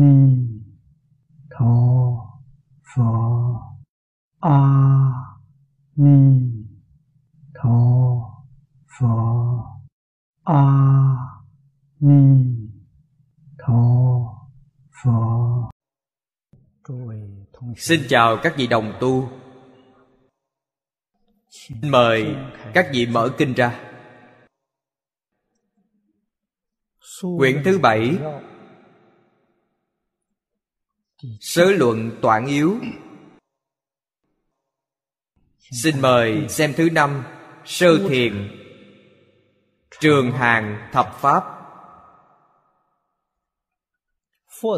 ni tho pho. A ni tho pho. A ni tho pho. Xin chào các vị đồng tu. Mời các vị mở kinh ra. Quyển thứ bảy. Sớ luận toản yếu. Xin mời xem thứ năm, Sơ thiền. Trường hàng thập pháp.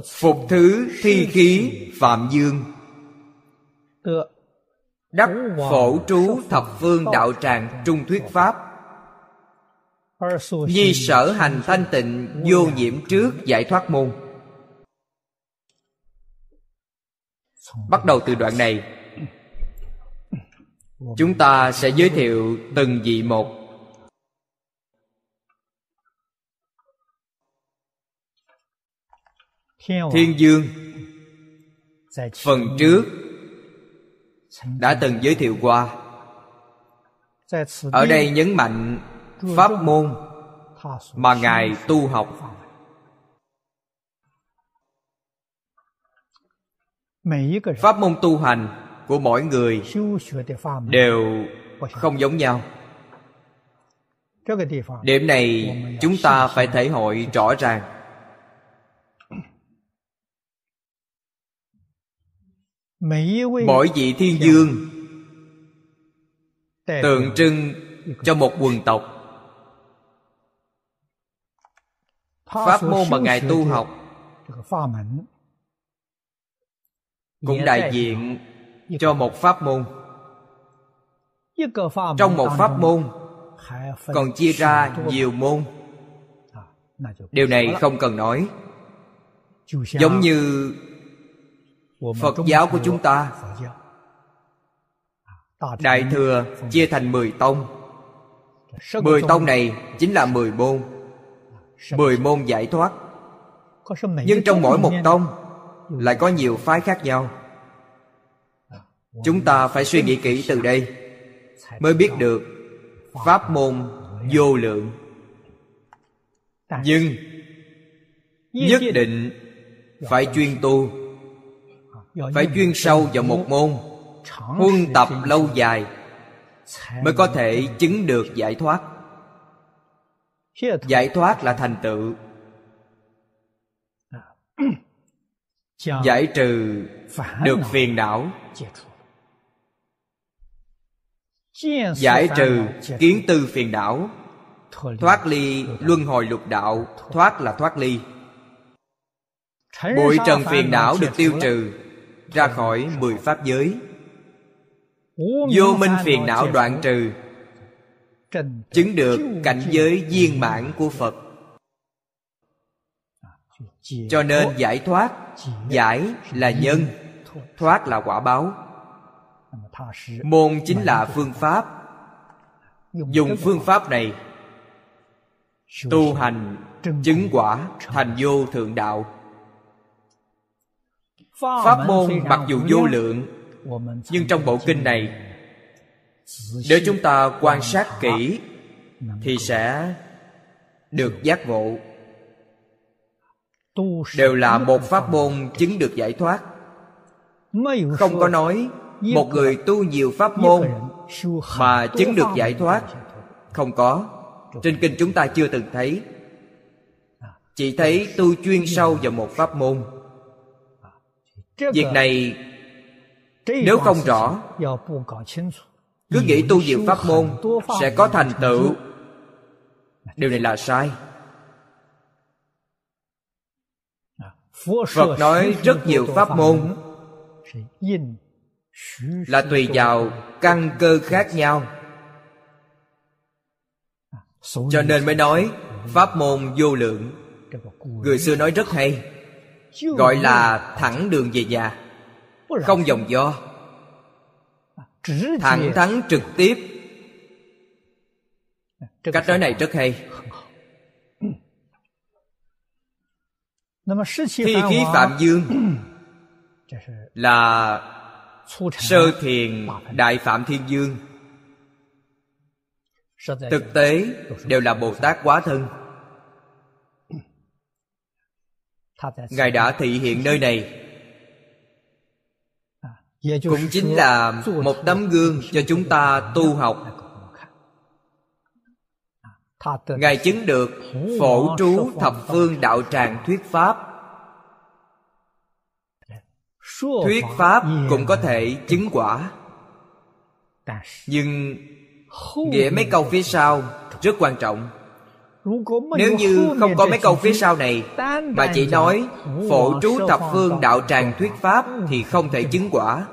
Phục thứ thi khí Phạm Dương. Đắc phổ trú thập phương đạo tràng Trung thuyết Pháp. Nhi sở hành thanh tịnh Vô nhiễm trước giải thoát môn. Bắt đầu từ đoạn này. Chúng ta sẽ giới thiệu từng vị một. Thiên Dương, Phần trước, Đã từng giới thiệu qua. Ở đây nhấn mạnh Pháp môn Mà Ngài tu học. Pháp môn tu hành Của mỗi người Đều không giống nhau. Điểm này chúng ta phải thể hội rõ ràng. Mỗi vị thiên dương tượng trưng cho một quần tộc. Pháp môn mà ngài tu học cũng đại diện cho một pháp môn. Trong một pháp môn còn chia ra nhiều môn. Điều này không cần nói. Giống như phật giáo của chúng ta. Đại thừa chia thành mười tông. Mười tông này chính là mười môn. Mười môn giải thoát. Nhưng trong mỗi một tông lại có nhiều phái khác nhau. Chúng ta phải suy nghĩ kỹ từ đây mới biết được pháp môn vô lượng. Nhưng nhất định phải chuyên tu, phải chuyên sâu vào một môn, huân tập lâu dài mới có thể chứng được giải thoát. Giải thoát là thành tựu giải trừ được phiền não. giải trừ kiến tư phiền não. Thoát ly luân hồi lục đạo. Thoát là thoát ly. Bụi trần phiền não được tiêu trừ. Ra khỏi mười pháp giới. Vô minh phiền não đoạn trừ. Chứng được cảnh giới viên mãn của phật cho nên giải thoát giải là nhân thoát là quả báo. Môn chính là phương pháp. Dùng phương pháp này tu hành chứng quả thành vô thượng đạo. Pháp môn mặc dù vô lượng nhưng trong bộ kinh này nếu chúng ta quan sát kỹ thì sẽ được giác ngộ đều là một pháp môn chứng được giải thoát. Không có nói một người tu nhiều pháp môn mà chứng được giải thoát. không có. Trên kinh chúng ta chưa từng thấy. Chỉ thấy tu chuyên sâu vào một pháp môn. Việc này nếu không rõ cứ nghĩ tu nhiều pháp môn sẽ có thành tựu. điều này là sai phật nói rất nhiều pháp môn. là tùy vào căn cơ khác nhau. cho nên mới nói pháp môn vô lượng. người xưa nói rất hay gọi là thẳng đường về nhà. Không dòng do. Thẳng thắn trực tiếp. Cách nói này rất hay thi khí phạm dương là sơ thiền đại phạm thiên dương thực tế đều là bồ tát quá thân ngài đã thị hiện nơi này cũng chính là một tấm gương cho chúng ta tu học ngài chứng được phổ trú thập phương đạo tràng thuyết pháp. Thuyết pháp cũng có thể chứng quả. Nhưng nghĩa mấy câu phía sau rất quan trọng. Nếu như không có mấy câu phía sau này mà chỉ nói phổ trú thập phương đạo tràng thuyết pháp thì không thể chứng quả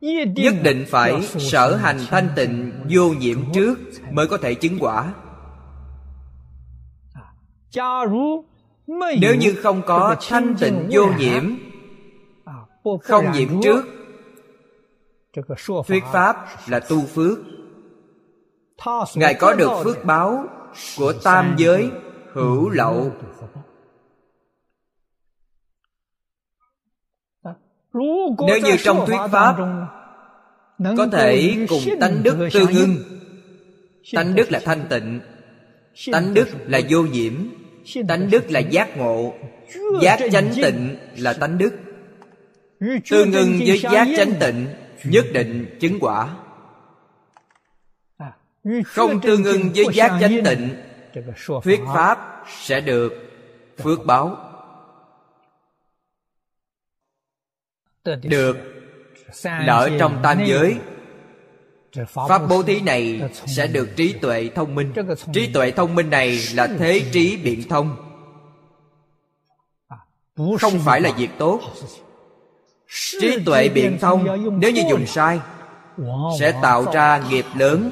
nhất định phải sở hành thanh tịnh, vô nhiễm trước mới có thể chứng quả. Nếu như không có thanh tịnh vô nhiễm, không nhiễm trước, thuyết pháp là tu phước. Ngài có được phước báo của tam giới hữu lậu. Nếu như trong thuyết pháp có thể cùng tánh đức tương ưng tánh đức là thanh tịnh. Tánh đức là vô nhiễm tánh đức là giác ngộ. Giác chánh tịnh là tánh đức. Tương ưng với giác chánh tịnh nhất định chứng quả. Không tương ưng với giác chánh tịnh thuyết pháp. sẽ được phước báo được. là ở trong tam giới pháp bố thí này sẽ được trí tuệ thông minh. Trí tuệ thông minh này là thế trí biện thông. Không phải là việc tốt. Trí tuệ biện thông nếu như dùng sai sẽ tạo ra nghiệp lớn.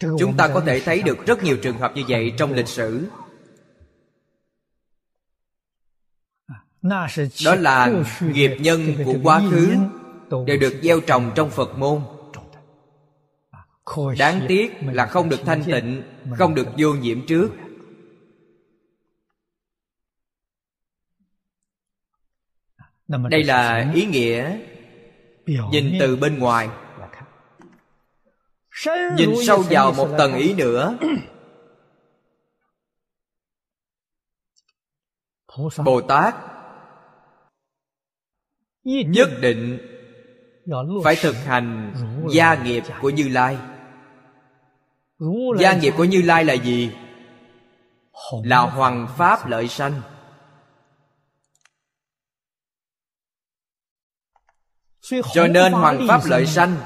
Chúng ta có thể thấy được rất nhiều trường hợp như vậy trong lịch sử đó là nghiệp nhân của quá khứ đều được gieo trồng trong phật môn. Đáng tiếc là không được thanh tịnh không được vô nhiễm trước. Đây là ý nghĩa nhìn từ bên ngoài. nhìn sâu vào một tầng ý nữa. Bồ tát nhất định phải thực hành gia nghiệp của như lai. Gia nghiệp của như lai là gì? Là hoàng pháp lợi sanh. Cho nên hoàng pháp lợi sanh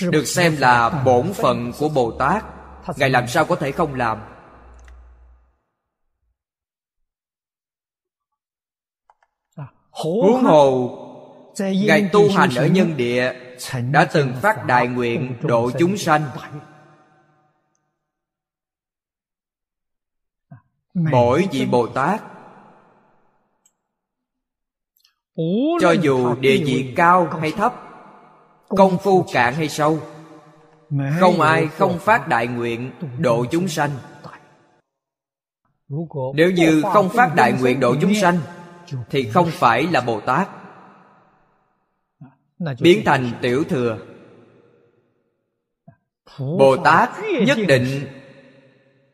được xem là bổn phận của bồ tát. Ngài làm sao có thể không làm huống hồ ngài tu hành ở nhân địa đã từng phát đại nguyện độ chúng sanh. Mỗi vị bồ tát cho dù địa vị cao hay thấp công phu cạn hay sâu không ai không phát đại nguyện độ chúng sanh. Nếu như không phát đại nguyện độ chúng sanh thì không phải là bồ tát. Biến thành tiểu thừa. Bồ tát nhất định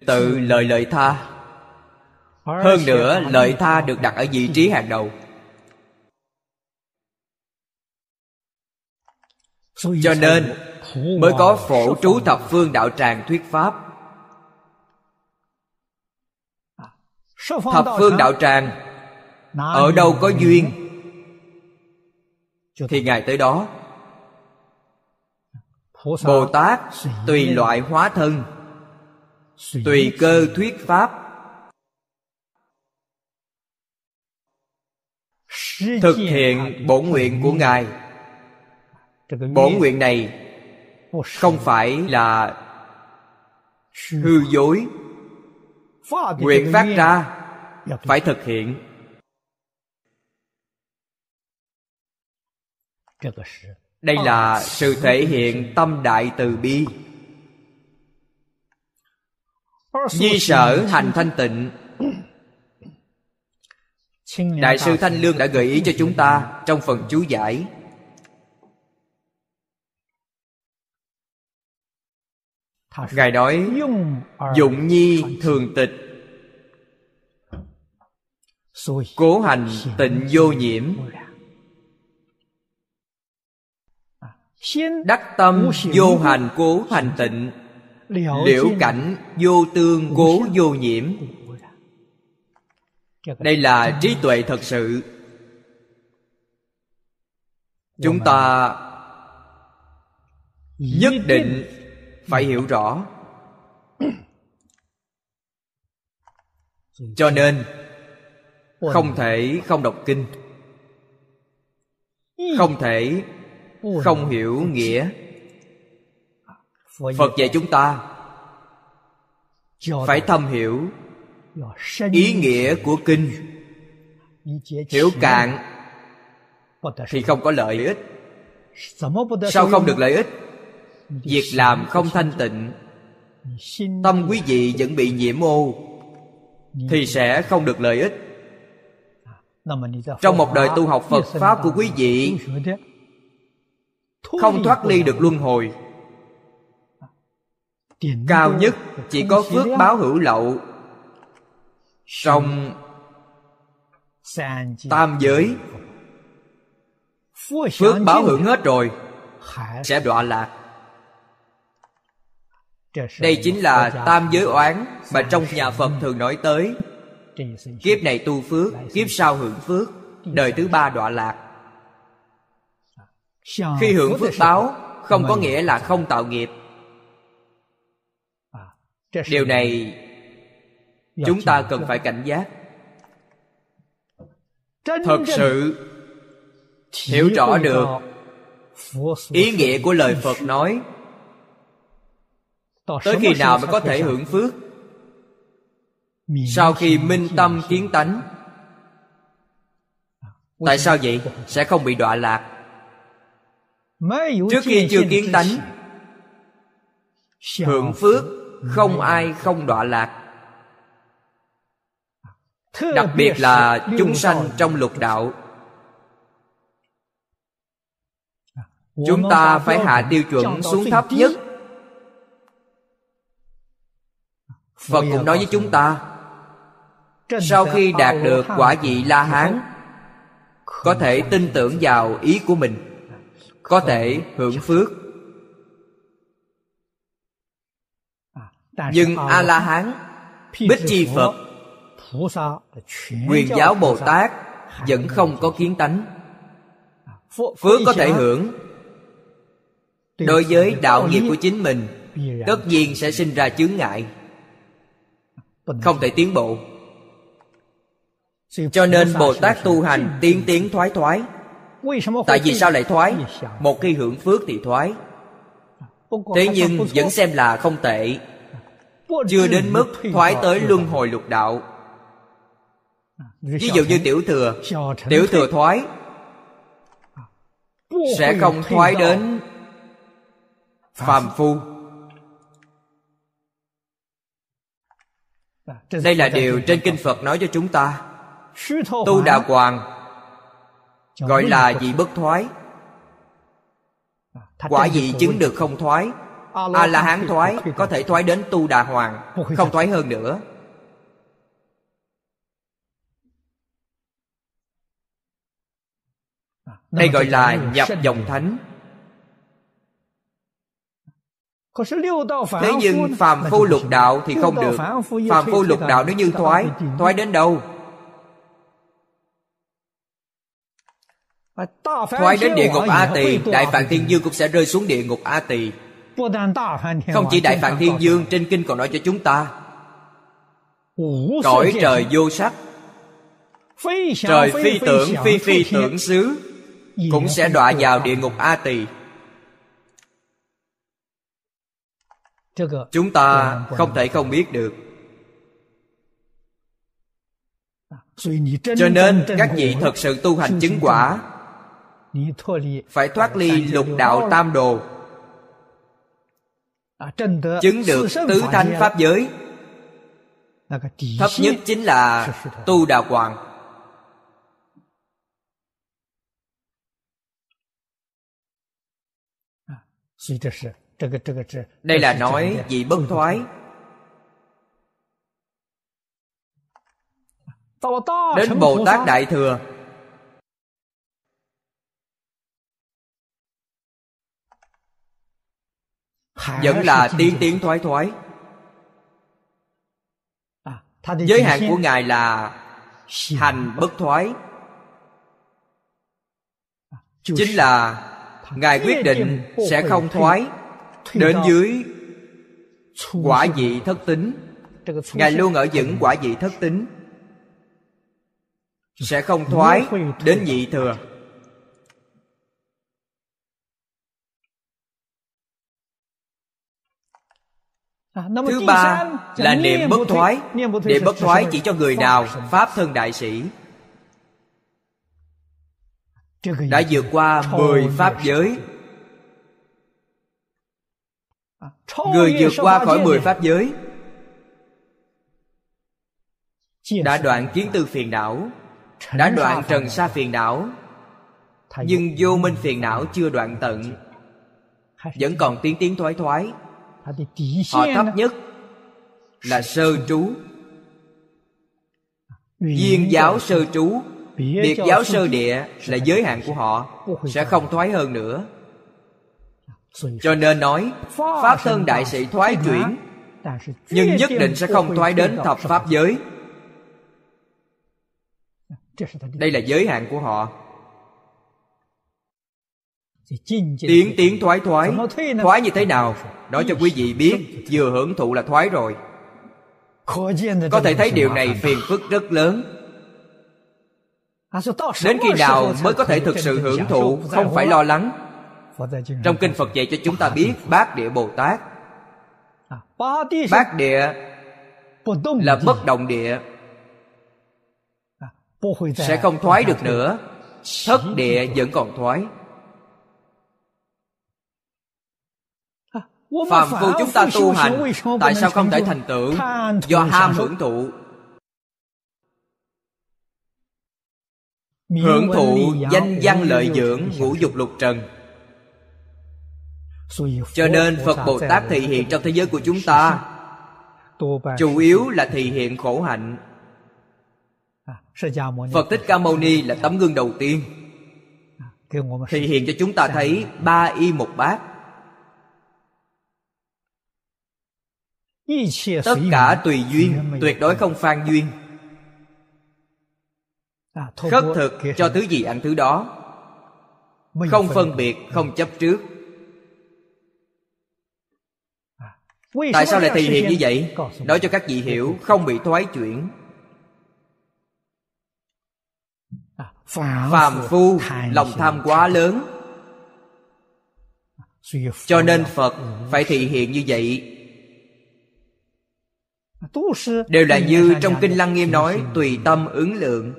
tự lời lợi tha. Hơn nữa lợi tha được đặt ở vị trí hàng đầu. Cho nên mới có phổ trú thập phương đạo tràng thuyết pháp. Thập phương đạo tràng ở đâu có duyên? thì ngài tới đó bồ tát tùy loại hóa thân tùy cơ thuyết pháp. Thực hiện bổn nguyện của ngài. Bổn nguyện này không phải là hư dối. Nguyện phát ra phải thực hiện đây là sự thể hiện tâm đại từ bi. Nhi sở hành thanh tịnh. Đại sư Thanh Lương đã gợi ý cho chúng ta Trong phần chú giải. Ngài nói Dụng nhi thường tịch. Cố hành tịnh vô nhiễm Đắc tâm vô hành cố hành tịnh. Liễu cảnh vô tương cố vô nhiễm. Đây là trí tuệ thật sự. Chúng ta Nhất định phải hiểu rõ. Cho nên Không thể không đọc kinh. Không thể không hiểu nghĩa. Phật dạy chúng ta phải thâm hiểu ý nghĩa của kinh. hiểu cạn thì không có lợi ích. Sao không được lợi ích? Việc làm không thanh tịnh. tâm quý vị vẫn bị nhiễm ô thì sẽ không được lợi ích. Trong một đời tu học phật pháp của quý vị không thoát ly được luân hồi. Cao nhất chỉ có phước báo hữu lậu. Trong tam giới phước báo hưởng hết rồi sẽ đọa lạc. Đây chính là tam giới oán mà trong nhà phật thường nói tới. kiếp này tu phước kiếp sau hưởng phước đời thứ ba đọa lạc khi hưởng phước báo không có nghĩa là không tạo nghiệp. Điều này chúng ta cần phải cảnh giác. Thật sự hiểu rõ được ý nghĩa của lời phật nói. Tới khi nào mới có thể hưởng phước? Sau khi minh tâm kiến tánh tại sao vậy? sẽ không bị đọa lạc trước khi chưa kiến tánh hưởng phước không ai không đọa lạc. Đặc biệt là chúng sanh trong lục đạo. Chúng ta phải hạ tiêu chuẩn xuống thấp nhất. Phật cũng nói với chúng ta sau khi đạt được quả vị la hán có thể tin tưởng vào ý của mình có thể hưởng phước. Nhưng a la hán bích chi phật quyền giáo bồ tát vẫn không có kiến tánh. Phước có thể hưởng đối với đạo nghiệp của chính mình tất nhiên sẽ sinh ra chướng ngại. không thể tiến bộ. Cho nên bồ tát tu hành tiến tiến thoái thoái tại vì sao lại thoái? một khi hưởng phước thì thoái. thế nhưng vẫn xem là không tệ. chưa đến mức thoái tới luân hồi lục đạo. Ví dụ như tiểu thừa. Tiểu thừa thoái. Sẽ không thoái đến phàm phu. Đây là điều trên kinh phật nói cho chúng ta. Tu đà hoàng gọi là vị bất thoái? Quả vị chứng được không thoái? A la hán thoái có thể thoái đến tu đà hoàng không thoái hơn nữa. Đây gọi là nhập dòng thánh. Thế nhưng phàm phu lục đạo thì không được. phàm phu lục đạo nếu như thoái thoái đến đâu thoái đến địa ngục a tỳ đại phạn thiên dương cũng sẽ rơi xuống địa ngục a tỳ. Không chỉ đại phạn thiên dương trên kinh còn nói cho chúng ta. Cõi trời vô sắc. Trời phi tưởng phi phi tưởng xứ cũng sẽ đọa vào địa ngục a tỳ. Chúng ta không thể không biết được. Cho nên các vị thật sự tu hành chứng quả phải thoát ly lục đạo tam đồ. Chứng được tứ thánh pháp giới. Thấp nhất chính là tu đà hoàng đây là nói vị bất thoái. đến bồ tát. Đại thừa vẫn là tiến tiến thoái thoái. À, giới hạn của ngài là hành bất thoái. À, chính là ngài quyết định sẽ không thoái đến dưới quả vị thất tính. Ngài luôn ở vững quả vị thất tính. Sẽ không thoái đến nhị thừa Thứ ba là niệm bất thoái. Niệm bất thoái chỉ cho người nào. Pháp thân đại sĩ. Đã vượt qua mười pháp giới. à, Người vượt qua khỏi mười pháp giới. Đã đoạn kiến tư phiền não. Đã đoạn trần sa phiền não. Nhưng vô minh phiền não chưa đoạn tận. Vẫn còn tiến tiến thoái thoái họ thấp nhất là sơ trú. Viên giáo sơ trú biệt giáo sơ địa là giới hạn của họ sẽ không thoái hơn nữa. Cho nên nói pháp thân đại sĩ thoái chuyển nhưng nhất định sẽ không thoái đến thập pháp giới. Đây là giới hạn của họ tiến tiến thoái thoái. Thoái như thế nào? Nói cho quý vị biết vừa hưởng thụ là thoái rồi. Có thể thấy điều này phiền phức rất lớn. Đến khi nào mới có thể thực sự hưởng thụ? không phải lo lắng. Trong kinh phật dạy cho chúng ta biết bát địa bồ tát. Bát địa là bất động địa. Sẽ không thoái được nữa. Thất địa vẫn còn thoái Phạm phu chúng ta tu hành Tại sao không thể thành tựu? Do ham hưởng thụ. Hưởng thụ danh văn lợi dưỡng Ngũ dục lục trần. Cho nên Phật Bồ Tát thị hiện trong thế giới. của chúng ta. Chủ yếu là thị hiện khổ hạnh. Phật Thích Ca Mâu Ni là tấm gương đầu tiên. Thị hiện cho chúng ta thấy ba y một bát tất cả tùy duyên tuyệt đối không phan duyên. À, khất thực cho thứ gì ăn thứ đó. Không phân biệt không chấp trước. À, tại sao lại thể hiện như vậy? nói cho các vị hiểu không bị thoái chuyển. À, phàm phu lòng tham quá lớn. Cho nên phật phải thị hiện như vậy đều là như trong kinh lăng nghiêm nói tùy tâm ứng lượng.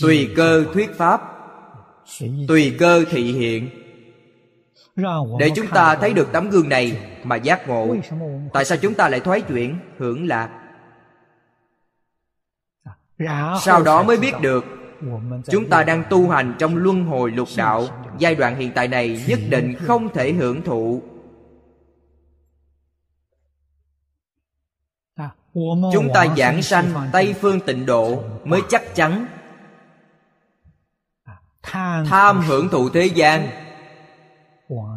Tùy cơ thuyết pháp tùy cơ thị hiện. Để chúng ta thấy được tấm gương này mà giác ngộ tại sao chúng ta lại thoái chuyển hưởng lạc? Sau đó mới biết được chúng ta đang tu hành trong luân hồi lục đạo. Giai đoạn hiện tại này nhất định không thể hưởng thụ. Chúng ta giảng sanh tây phương tịnh độ mới chắc chắn. Tham hưởng thụ thế gian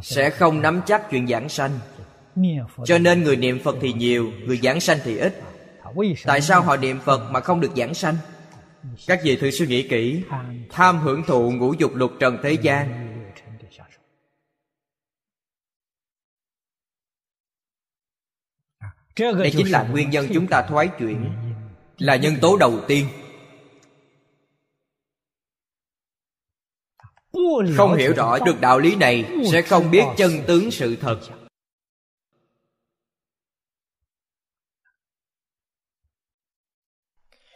sẽ không nắm chắc chuyện giảng sanh. Cho nên người niệm phật thì nhiều, người giảng sanh thì ít. Tại sao họ niệm phật mà không được giảng sanh? Các vị thử suy nghĩ kỹ. Tham hưởng thụ ngũ dục lục trần thế gian. Đây chính là nguyên nhân chúng ta thoái chuyển, là nhân tố đầu tiên. Không hiểu rõ được đạo lý này, sẽ không biết chân tướng sự thật.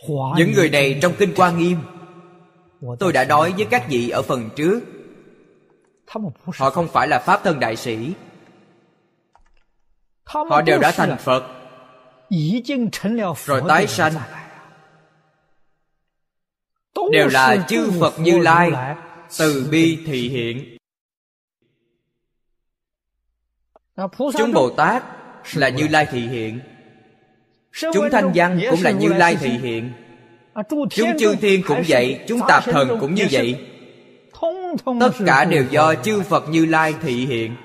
Những người này trong kinh quan nghiêm. Tôi đã nói với các vị ở phần trước. Họ không phải là pháp thân đại sĩ. Họ đều đã thành phật. Rồi tái sanh. đều là chư phật như lai từ bi thị hiện. Chúng bồ tát là như lai thị hiện chúng thanh văn cũng là như lai thị hiện. Chúng chư thiên cũng vậy chúng tạp thần cũng như vậy. tất cả đều do chư phật như lai thị hiện.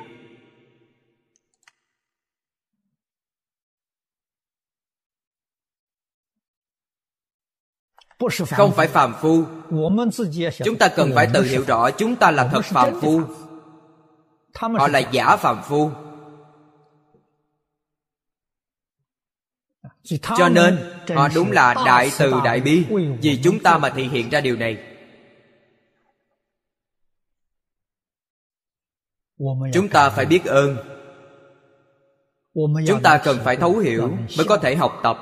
Không phải phàm phu. chúng ta cần phải tự hiểu rõ chúng ta là thật phàm phu. họ là giả phàm phu cho nên họ đúng là đại từ đại bi vì chúng ta mà thể hiện ra điều này. Chúng ta phải biết ơn. Chúng ta cần phải thấu hiểu mới có thể học tập.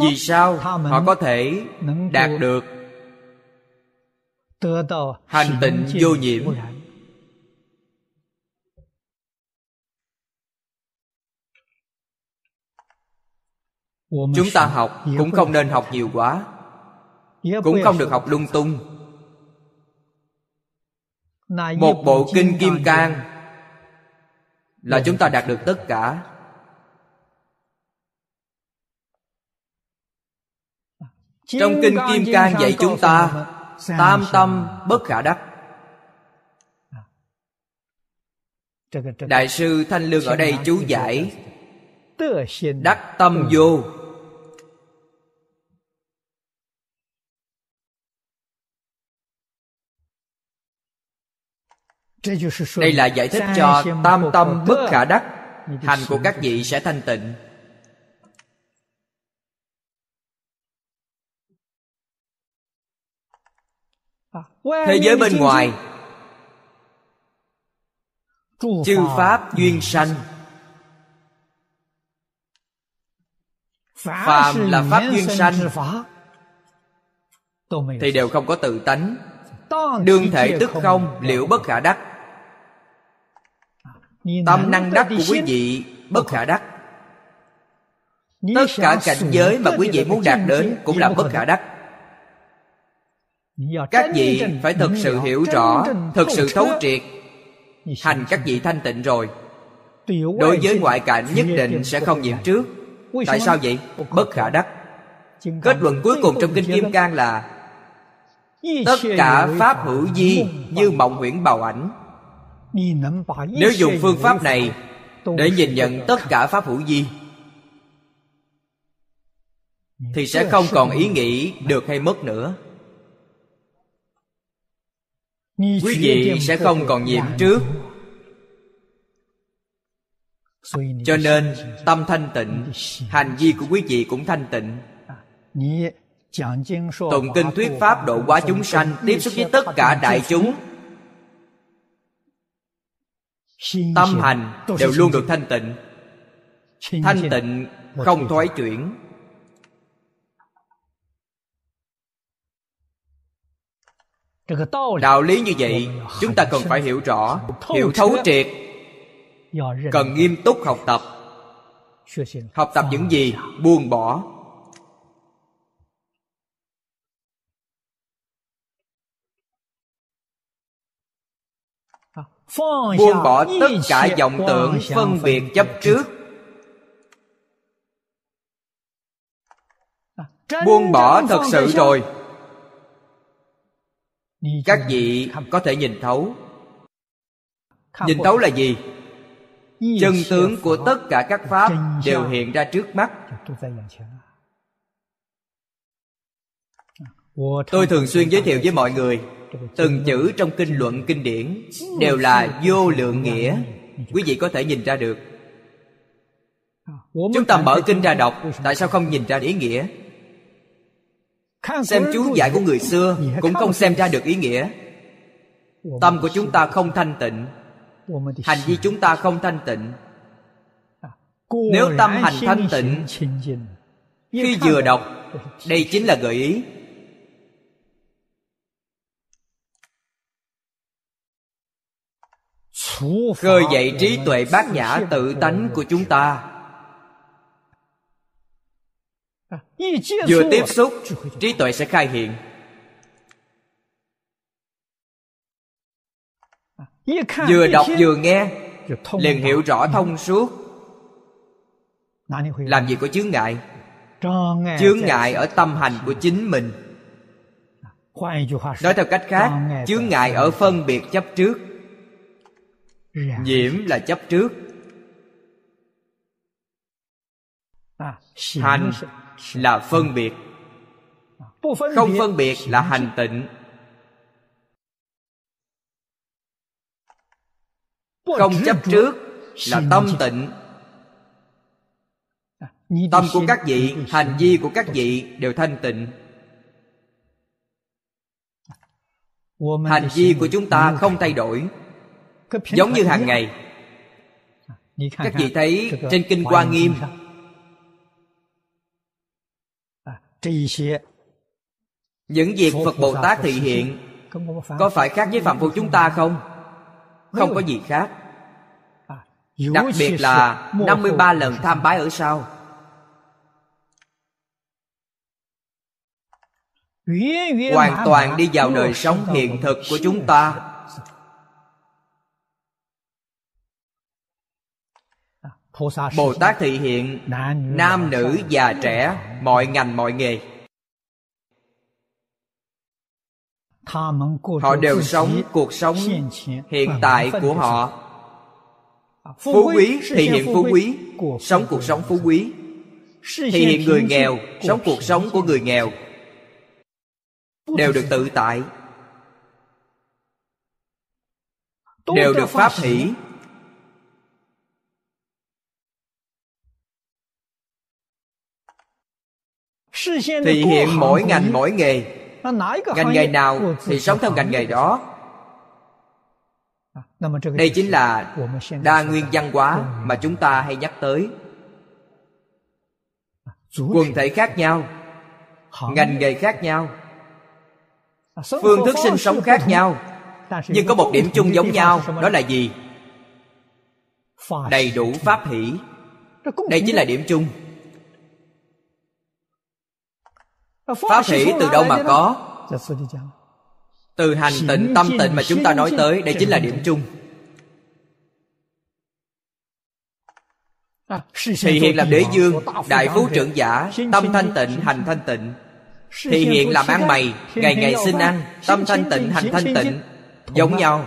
Vì sao họ có thể đạt được hành tịnh vô nhiễm chúng ta học cũng không nên học nhiều quá. Cũng không được học lung tung. Một bộ kinh kim cang là chúng ta đạt được tất cả. Trong kinh kim cang dạy chúng ta tam tâm bất khả đắc. Đại sư thanh lương ở đây chú giải đắc tâm vô đây là giải thích cho tam tâm bất khả đắc. Hành của các vị sẽ thanh tịnh. Thế giới bên ngoài. chư pháp duyên sanh. Phàm là pháp duyên sanh. thì đều không có tự tánh. Đương thể tức không liễu bất khả đắc tâm năng đắc của quý vị bất khả đắc. Tất cả cảnh giới mà quý vị muốn đạt đến cũng là bất khả đắc. Các vị phải thực sự hiểu rõ thực sự thấu triệt hành các vị thanh tịnh rồi. Đối với ngoại cảnh nhất định sẽ không nhiễm trước. Tại sao vậy? bất khả đắc. Kết luận cuối cùng trong kinh kim cang là tất cả pháp hữu di như mộng huyễn bào ảnh nếu dùng phương pháp này để nhìn nhận tất cả pháp hữu di thì sẽ không còn ý nghĩ được hay mất nữa. Quý vị sẽ không còn nhiễm trước. Cho nên tâm thanh tịnh hành vi của quý vị cũng thanh tịnh. tụng kinh thuyết pháp độ hóa chúng sanh tiếp xúc với tất cả đại chúng tâm hành đều luôn được thanh tịnh. Thanh tịnh không thoái chuyển. Đạo lý như vậy chúng ta cần phải hiểu rõ hiểu thấu triệt. cần nghiêm túc học tập. Học tập những gì buông bỏ buông bỏ tất cả vọng tưởng phân biệt chấp trước. buông bỏ thật sự rồi. Các vị có thể nhìn thấu. Nhìn thấu là gì? Chân tướng của tất cả các pháp đều hiện ra trước mắt tôi thường xuyên giới thiệu với mọi người từng chữ trong kinh luận kinh điển đều là vô lượng nghĩa. Quý vị có thể nhìn ra được. Chúng ta mở kinh ra đọc tại sao không nhìn ra ý nghĩa? Xem chú giải của người xưa cũng không xem ra được ý nghĩa. Tâm của chúng ta không thanh tịnh. Hành vi chúng ta không thanh tịnh. Nếu tâm hành thanh tịnh khi vừa đọc đây chính là gợi ý khơi dậy trí tuệ bát nhã tự tánh của chúng ta. Vừa tiếp xúc trí tuệ sẽ khai hiện. Vừa đọc vừa nghe liền hiểu rõ thông suốt. Làm gì có chướng ngại? Chướng ngại ở tâm hành của chính mình. Nói theo cách khác chướng ngại ở phân biệt chấp trước nhiễm là chấp trước. Hành là phân biệt. Không phân biệt là hành tịnh. Không chấp trước là tâm tịnh. Tâm của các vị hành vi của các vị đều thanh tịnh. Hành vi của chúng ta không thay đổi giống như hàng ngày. Các vị thấy trên kinh hoa nghiêm. những việc phật bồ tát thị hiện có phải khác với phạm phu chúng ta không? không có gì khác. Đặc biệt là 53 lần tham bái ở sau. Hoàn toàn đi vào đời sống hiện thực của chúng ta bồ tát thị hiện nam nữ già trẻ mọi ngành mọi nghề. Họ đều sống cuộc sống hiện tại của họ. phú quý thì hiện phú quý sống cuộc sống phú quý. thì hiện người nghèo sống cuộc sống của người nghèo. đều được tự tại. Đều được pháp hỷ thì hiện mỗi ngành mỗi nghề。ngành nghề nào thì sống theo ngành nghề đó。đây chính là đa nguyên văn hóa mà chúng ta hay nhắc tới。quần thể khác nhau ngành nghề khác nhau phương thức sinh sống khác nhau nhưng có một điểm chung giống nhau đó là gì？đầy đủ pháp hỷ。đây chính là điểm chung pháp hỷ từ đâu mà có? Từ hành tịnh tâm tịnh mà chúng ta nói tới đây chính là điểm chung. Thì hiện làm đế dương đại phú trưởng giả tâm thanh tịnh hành thanh tịnh. Thì hiện làm ăn mày ngày ngày xin ăn tâm thanh tịnh hành thanh tịnh giống nhau.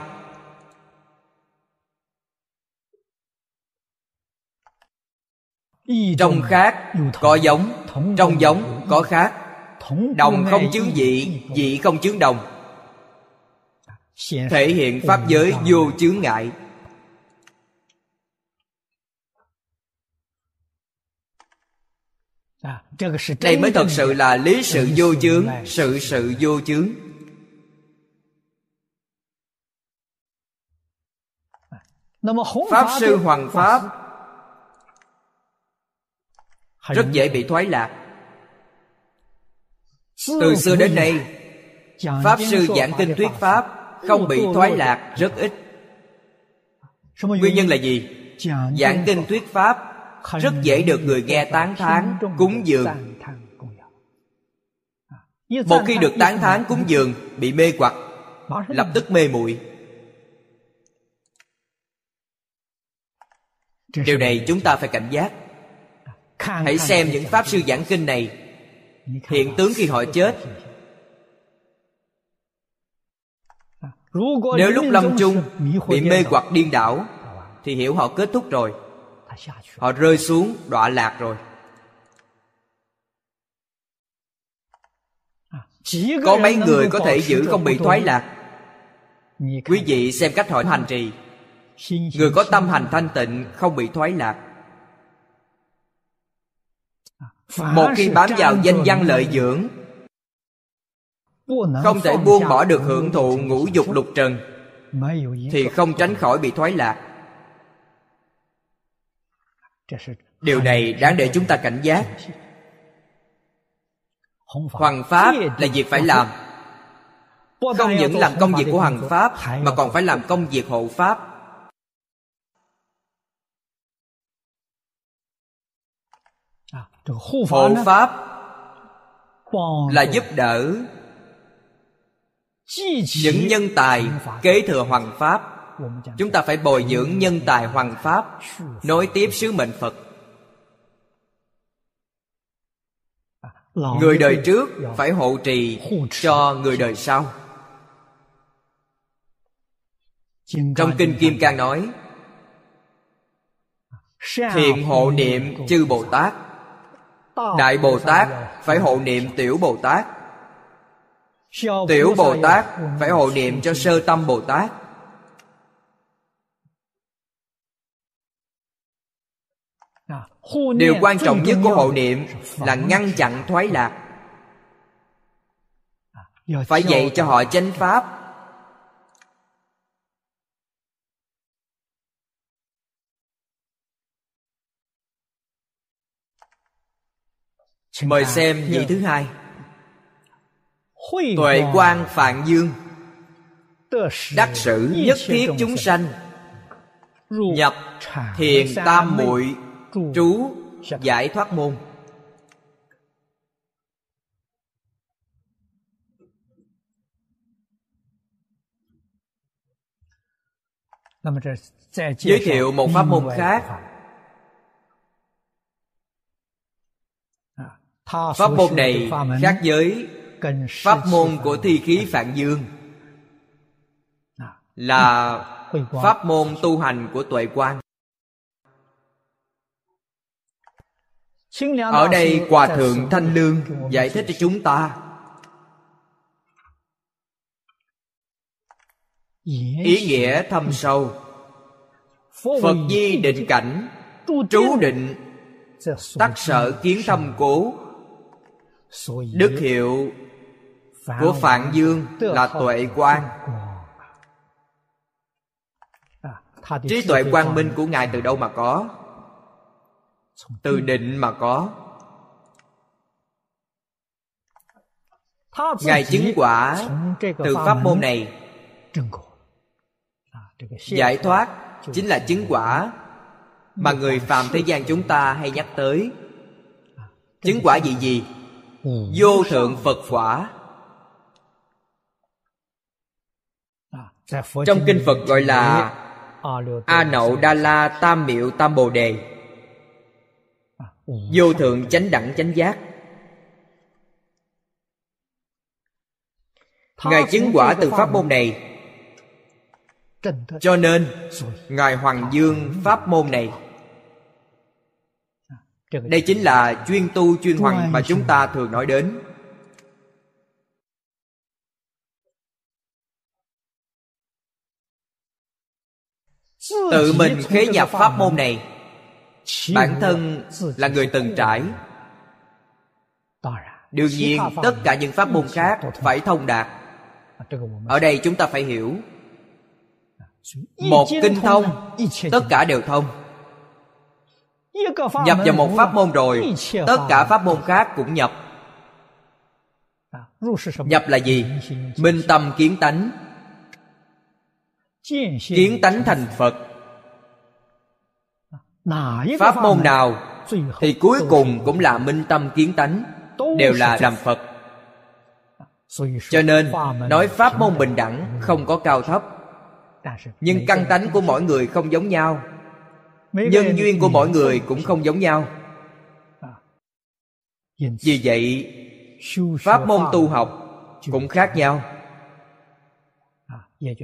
Trong khác có giống trong giống có khác đồng không chứng dị dị không chứng đồng. Thể hiện pháp giới vô chướng ngại. Đây mới thật sự là lý sự vô chướng sự sự vô chướng. Pháp sư hoàng pháp rất dễ bị thoái lạc từ xưa đến nay pháp sư giảng kinh thuyết pháp không bị thoái lạc rất ít. Nguyên nhân là gì? giảng kinh thuyết pháp rất dễ được người nghe tán thán cúng dường. một khi được tán thán cúng dường bị mê hoặc lập tức mê muội. Điều này chúng ta phải cảnh giác. Hãy xem những pháp sư giảng kinh này hiện tướng khi họ chết. Nếu lúc lâm chung, bị mê hoặc điên đảo, thì hiểu họ kết thúc rồi. Họ rơi xuống, đọa lạc rồi. Có mấy người có thể giữ không bị thoái lạc? Quý vị xem cách họ hành trì. Người có tâm hành thanh tịnh, không bị thoái lạc một khi bám vào danh văn lợi dưỡng không thể buông bỏ được hưởng thụ ngũ dục lục trần thì không tránh khỏi bị thoái lạc. Điều này đáng để chúng ta cảnh giác. Hoàng pháp là việc phải làm. Không những làm công việc của hoàng pháp mà còn phải làm công việc hộ pháp hộ pháp là giúp đỡ những nhân tài kế thừa hoàng pháp. Chúng ta phải bồi dưỡng nhân tài hoàng pháp. Nối tiếp sứ mệnh phật. Người đời trước phải hộ trì cho người đời sau. Trong kinh kim cang nói thiện hộ niệm chư bồ tát đại bồ tát phải hộ niệm tiểu bồ tát. Tiểu bồ tát phải hộ niệm cho sơ tâm bồ tát. Điều quan trọng nhất của hộ niệm là ngăn chặn thoái lạc. Phải dạy cho họ chánh pháp mời xem vị thứ hai. Tuệ quan phạn dương. Đắc sự nhất thiết chúng sanh. Nhập thiền tam muội. Trú giải thoát môn. Giới thiệu một pháp môn khác pháp môn này khác với pháp môn của thi khí phạn dương. Là pháp môn tu hành của tuệ quan. Ở đây hòa thượng thanh lương giải thích cho chúng ta. Ý nghĩa thâm sâu. Phật di định cảnh trú định tắc sở kiến thâm cố đức hiệu của phạn dương là tuệ quan. trí tuệ quang minh của ngài từ đâu mà có? Từ định mà có. Ngài chứng quả từ pháp môn này. Giải thoát chính là chứng quả mà người phàm thế gian chúng ta hay nhắc tới. Chứng quả gì gì vô thượng phật quả. Trong kinh phật gọi là a nậu đa la tam miệu tam bồ đề. Vô thượng chánh đẳng chánh giác. Ngài chứng quả từ pháp môn. này. Cho nên ngài hoàng dương pháp môn này đây chính là chuyên tu chuyên hoàng mà chúng ta thường nói đến. Tự mình khế nhập pháp môn này. Bản thân là người từng trải. đương nhiên tất cả những pháp môn khác phải thông đạt. Ở đây chúng ta phải hiểu. Một kinh thông tất cả đều thông nhập vào một pháp môn rồi tất cả pháp môn khác cũng nhập. Nhập là gì? Minh tâm kiến tánh. Kiến tánh thành phật. Pháp môn nào thì cuối cùng cũng là minh tâm kiến tánh đều là làm phật. Cho nên nói pháp môn bình đẳng không có cao thấp. Nhưng căn tánh của mỗi người không giống nhau nhân duyên của mỗi người cũng không giống nhau. Vì vậy pháp môn tu học cũng khác nhau.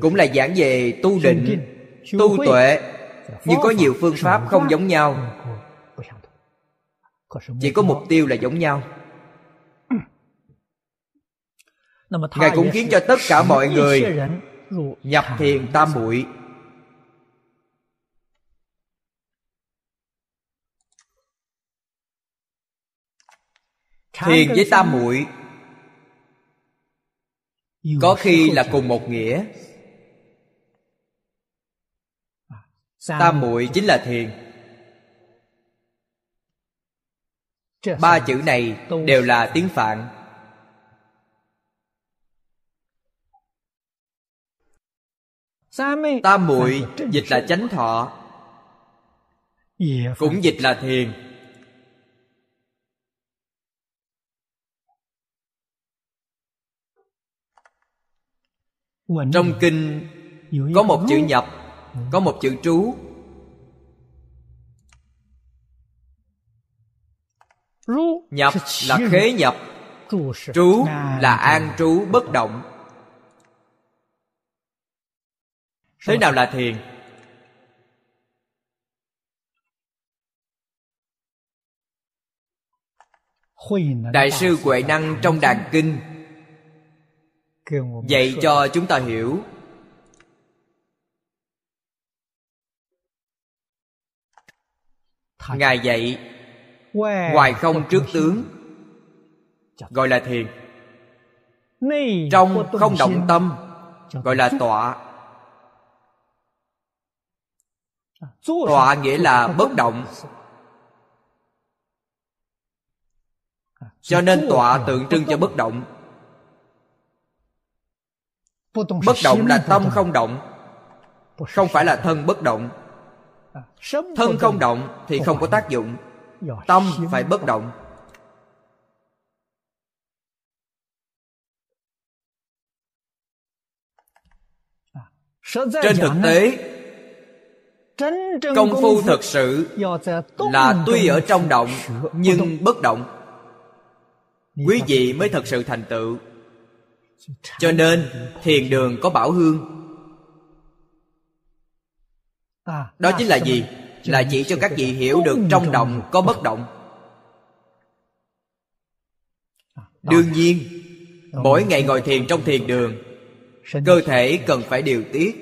Cũng là giảng về tu định tu tuệ nhưng có nhiều phương pháp không giống nhau. Chỉ có mục tiêu là giống nhau. Ngài cũng khiến cho tất cả mọi người nhập thiền tam muội thiền với tam muội có khi là cùng một nghĩa. Tam muội chính là thiền. Ba chữ này đều là tiếng phạn. Tam muội dịch là chánh thọ. Cũng dịch là thiền trong kinh có một chữ nhập có một chữ trú. Nhập là khế nhập trú là an trú bất động. Thế nào là thiền? Đại sư huệ năng trong đàn kinh dạy cho chúng ta hiểu. Ngài dạy ngoài không trước tướng. Gọi là thiền. Trong không động tâm gọi là tọa. Tọa nghĩa là bất động. cho nên tọa tượng trưng cho bất động bất động là tâm không động. Không phải là thân bất động. Thân không động thì không có tác dụng. Tâm phải bất động. Trên thực tế công phu thật sự là tuy ở trong động nhưng bất động. Quý vị mới thật sự thành tựu cho nên, thiền đường có bảo hương. Đó chính là gì? Là chỉ cho các vị hiểu được trong động có bất động. Đương nhiên, mỗi ngày ngồi thiền trong thiền đường, cơ thể cần phải điều tiết.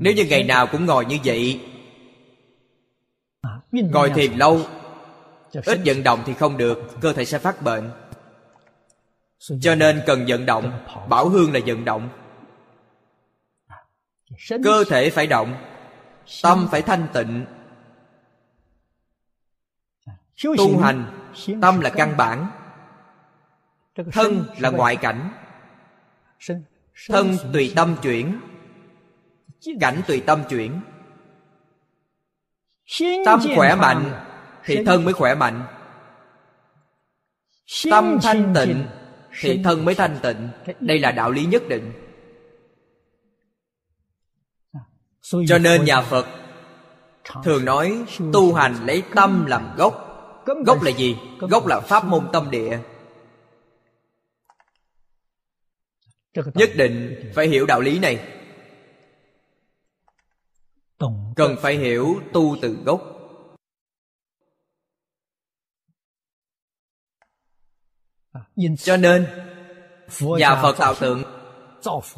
Nếu như ngày nào cũng ngồi như vậy, ngồi thiền lâu, ít vận động thì không được, cơ thể sẽ phát bệnh cho nên cần vận động, bảo hương là vận động. Cơ thể phải động, tâm phải thanh tịnh. Tu hành, tâm là căn bản. Thân là ngoại cảnh. Thân tùy tâm chuyển, cảnh tùy tâm chuyển. Tâm khỏe mạnh thì thân mới khỏe mạnh. Tâm thanh tịnh thì thân mới thanh tịnh. Đây là đạo lý nhất định. Cho nên nhà phật thường nói tu hành lấy tâm làm gốc. Gốc là gì? gốc là pháp môn tâm địa. Nhất định phải hiểu đạo lý này. Cần phải hiểu tu từ gốc cho nên nhà phật tạo tượng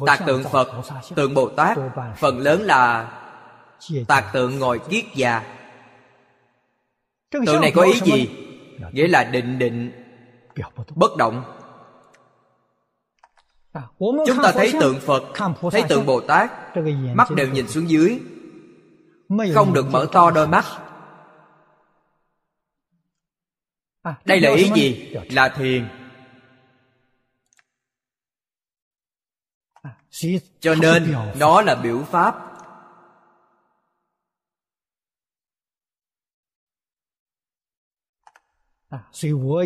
tạc tượng phật tượng bồ tát phần lớn là tạc tượng ngồi kiết già。tượng này có ý gì？nghĩa là định định bất động。chúng ta thấy tượng phật thấy tượng bồ tát mắt đều nhìn xuống dưới không được mở to đôi mắt。đây là ý gì？là thiền cho nên nó là biểu pháp.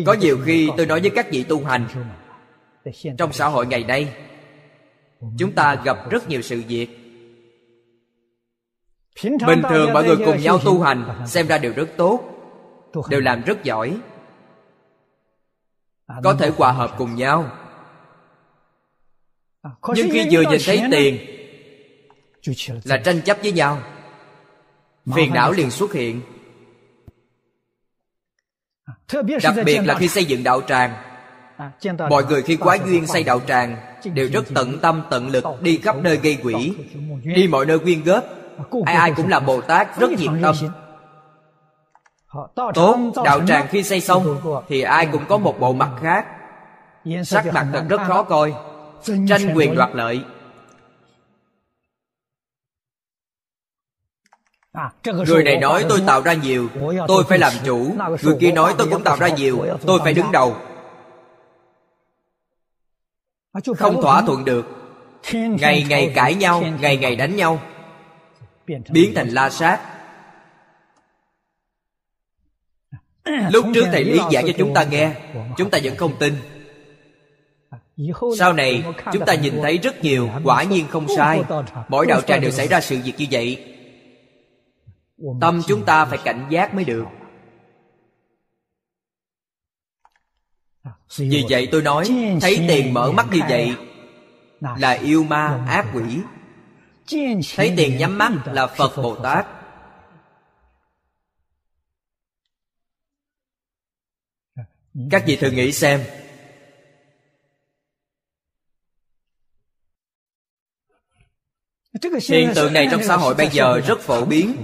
Có nhiều khi tôi nói với các vị tu hành trong xã hội ngày nay chúng ta gặp rất nhiều sự việc. Bình thường mọi người cùng nhau tu hành xem ra đều rất tốt đều làm rất giỏi. Có thể hòa hợp cùng nhau nhưng khi vừa nhìn thấy tiền là tranh chấp với nhau. Phiền não liền xuất hiện. Đặc biệt là khi xây dựng đạo tràng. Mọi người khi quá duyên xây đạo tràng đều rất tận tâm tận lực đi khắp nơi gây quỷ. đi mọi nơi quyên góp. Ai ai cũng là bồ tát rất nhiệt tâm. tốt đạo tràng khi xây xong thì ai cũng có một bộ mặt khác. Sắc mặt thật rất khó coi tranh quyền đoạt lợi. Người này nói tôi tạo ra nhiều tôi phải làm chủ. Người kia nói tôi cũng tạo ra nhiều tôi phải đứng đầu. Không thỏa thuận được. ngày ngày cãi nhau ngày ngày đánh nhau. Biến thành la sát. Lúc trước thầy lý giải cho chúng ta nghe chúng ta vẫn không tin sau này chúng ta nhìn thấy rất nhiều quả nhiên không sai mỗi đạo tràng đều xảy ra sự việc như vậy tâm chúng ta phải cảnh giác mới được vì vậy tôi nói thấy tiền mở mắt như vậy là yêu ma ác quỷ thấy tiền nhắm mắt là phật bồ tát các vị thử nghĩ xem hiện tượng này trong xã hội bây giờ rất phổ biến.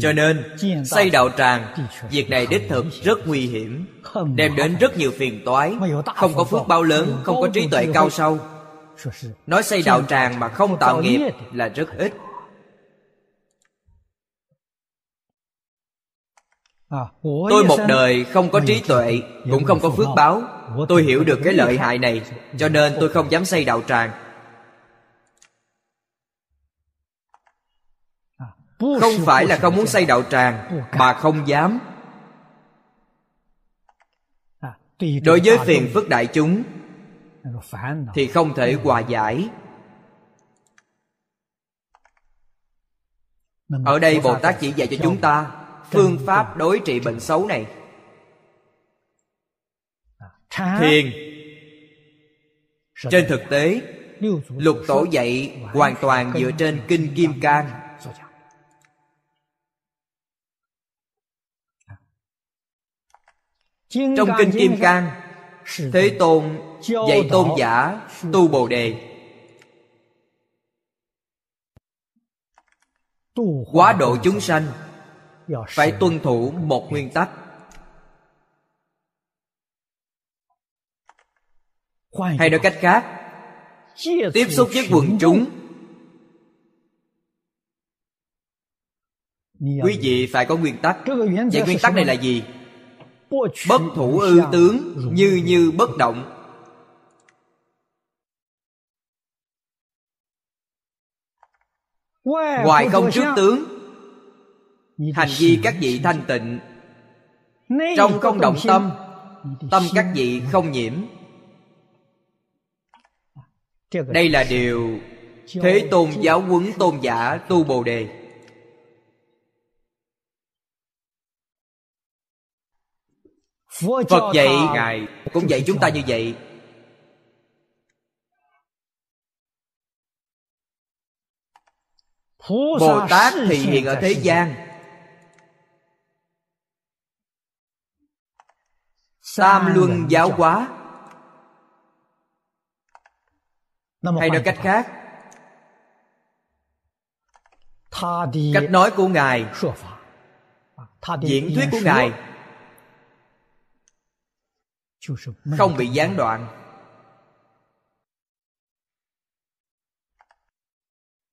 cho nên xây đạo tràng việc này đích thực rất nguy hiểm đem đến rất nhiều phiền toái không có phước bao lớn không có trí tuệ cao sâu. Nói xây đạo tràng mà không tạo nghiệp là rất ít. Tôi một đời không có trí tuệ cũng không có phước báo tôi hiểu được cái lợi hại này cho nên tôi không dám xây đạo tràng. Không phải là không muốn xây đạo tràng mà không dám. Đối với phiền phức đại chúng thì không thể hòa giải. Ở đây bồ tát chỉ dạy cho chúng ta phương pháp đối trị bệnh xấu này thiền trên thực tế lục tổ dạy hoàn toàn dựa trên kinh kim cang. trong kinh kim cang thế tôn dạy tôn giả tu bồ đề. quá độ chúng sanh phải tuân thủ một nguyên tắc hay nói cách khác tiếp xúc với quần chúng. Quý vị phải có nguyên tắc. Vậy nguyên tắc này là gì? Bất thủ ư tướng như như bất động. Ngoài không trước tướng. Hành vi các vị thanh tịnh. Trong không động tâm tâm các vị không nhiễm đây là điều thế tôn giáo huấn tôn giả tu bồ đề. Phật dạy ngài cũng dạy chúng ta như vậy. Bồ tát thì hiện ở thế gian. Tam luân giáo hóa hay nói cách khác. Cách nói của ngài diễn thuyết của ngài không bị gián đoạn.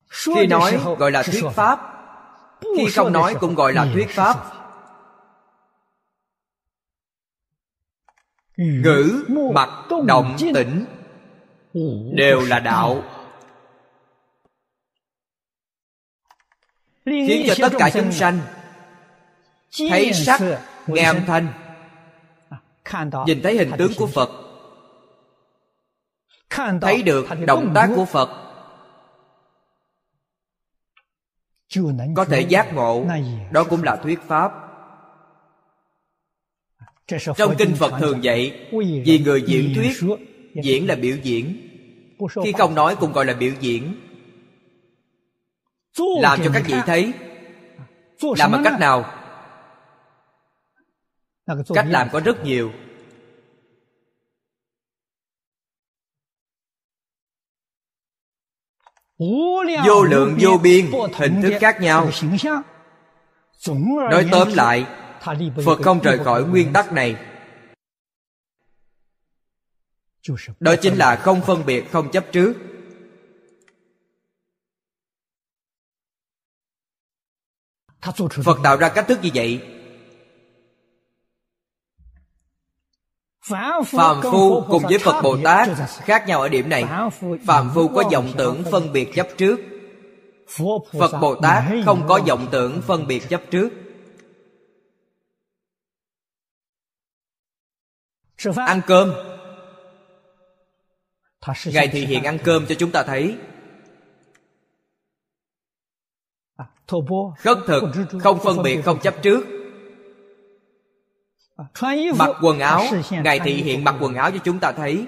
Khi nói gọi là thuyết pháp khi không nói cũng gọi là thuyết pháp. Ngữ mặt động tĩnh đều là đạo. Khiến cho tất cả chúng sanh thấy sắc nghe âm thanh nhìn thấy hình tướng của phật. Thấy được động tác của phật. Có thể giác ngộ. Đó cũng là thuyết pháp. Trong kinh phật thường dạy, vì người diễn thuyết, diễn là biểu diễn khi không nói cũng gọi là biểu diễn. Làm cho các vị thấy. Làm bằng cách nào? Cách làm có rất nhiều. Vô lượng vô biên hình thức khác nhau. nói tóm lại phật không rời khỏi nguyên tắc này đó chính là không phân biệt không chấp trước. Phật tạo ra cách thức như vậy. Phạm phu cùng với Phật Bồ Tát khác nhau ở điểm này. Phạm phu có vọng tưởng phân biệt. chấp trước. Phật Bồ Tát không có vọng tưởng phân biệt chấp trước. Ăn cơm ngài thị hiện ăn cơm cho chúng ta thấy. Khất thực không phân biệt không chấp trước. Mặc quần áo ngài thị hiện mặc quần áo cho chúng ta thấy.